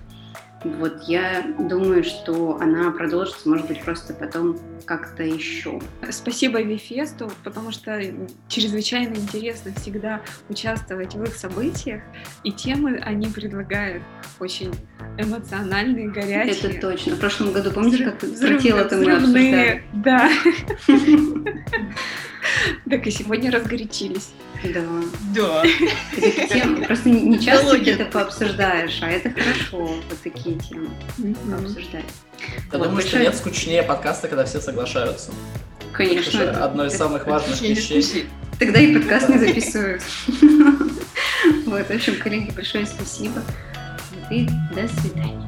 Вот, я думаю, что она продолжится, может быть, просто потом как-то еще. Спасибо Вифесту, потому что чрезвычайно интересно всегда участвовать в их событиях, и темы они предлагают очень эмоциональные, горячие. Это точно. В прошлом году, помните, как Взрыв- тело-то мы взрывные, обсуждали? Да. <laughs> Так и сегодня разгорячились. Да. Да. Просто не часто где-то пообсуждаешь, а это хорошо, вот такие темы пообсуждать. Я думаю, что нет скучнее подкаста, когда все соглашаются. Конечно. Это одно из самых важных вещей. Тогда и подкаст не записывают. Вот, в общем, коллеги, большое спасибо. И до свидания.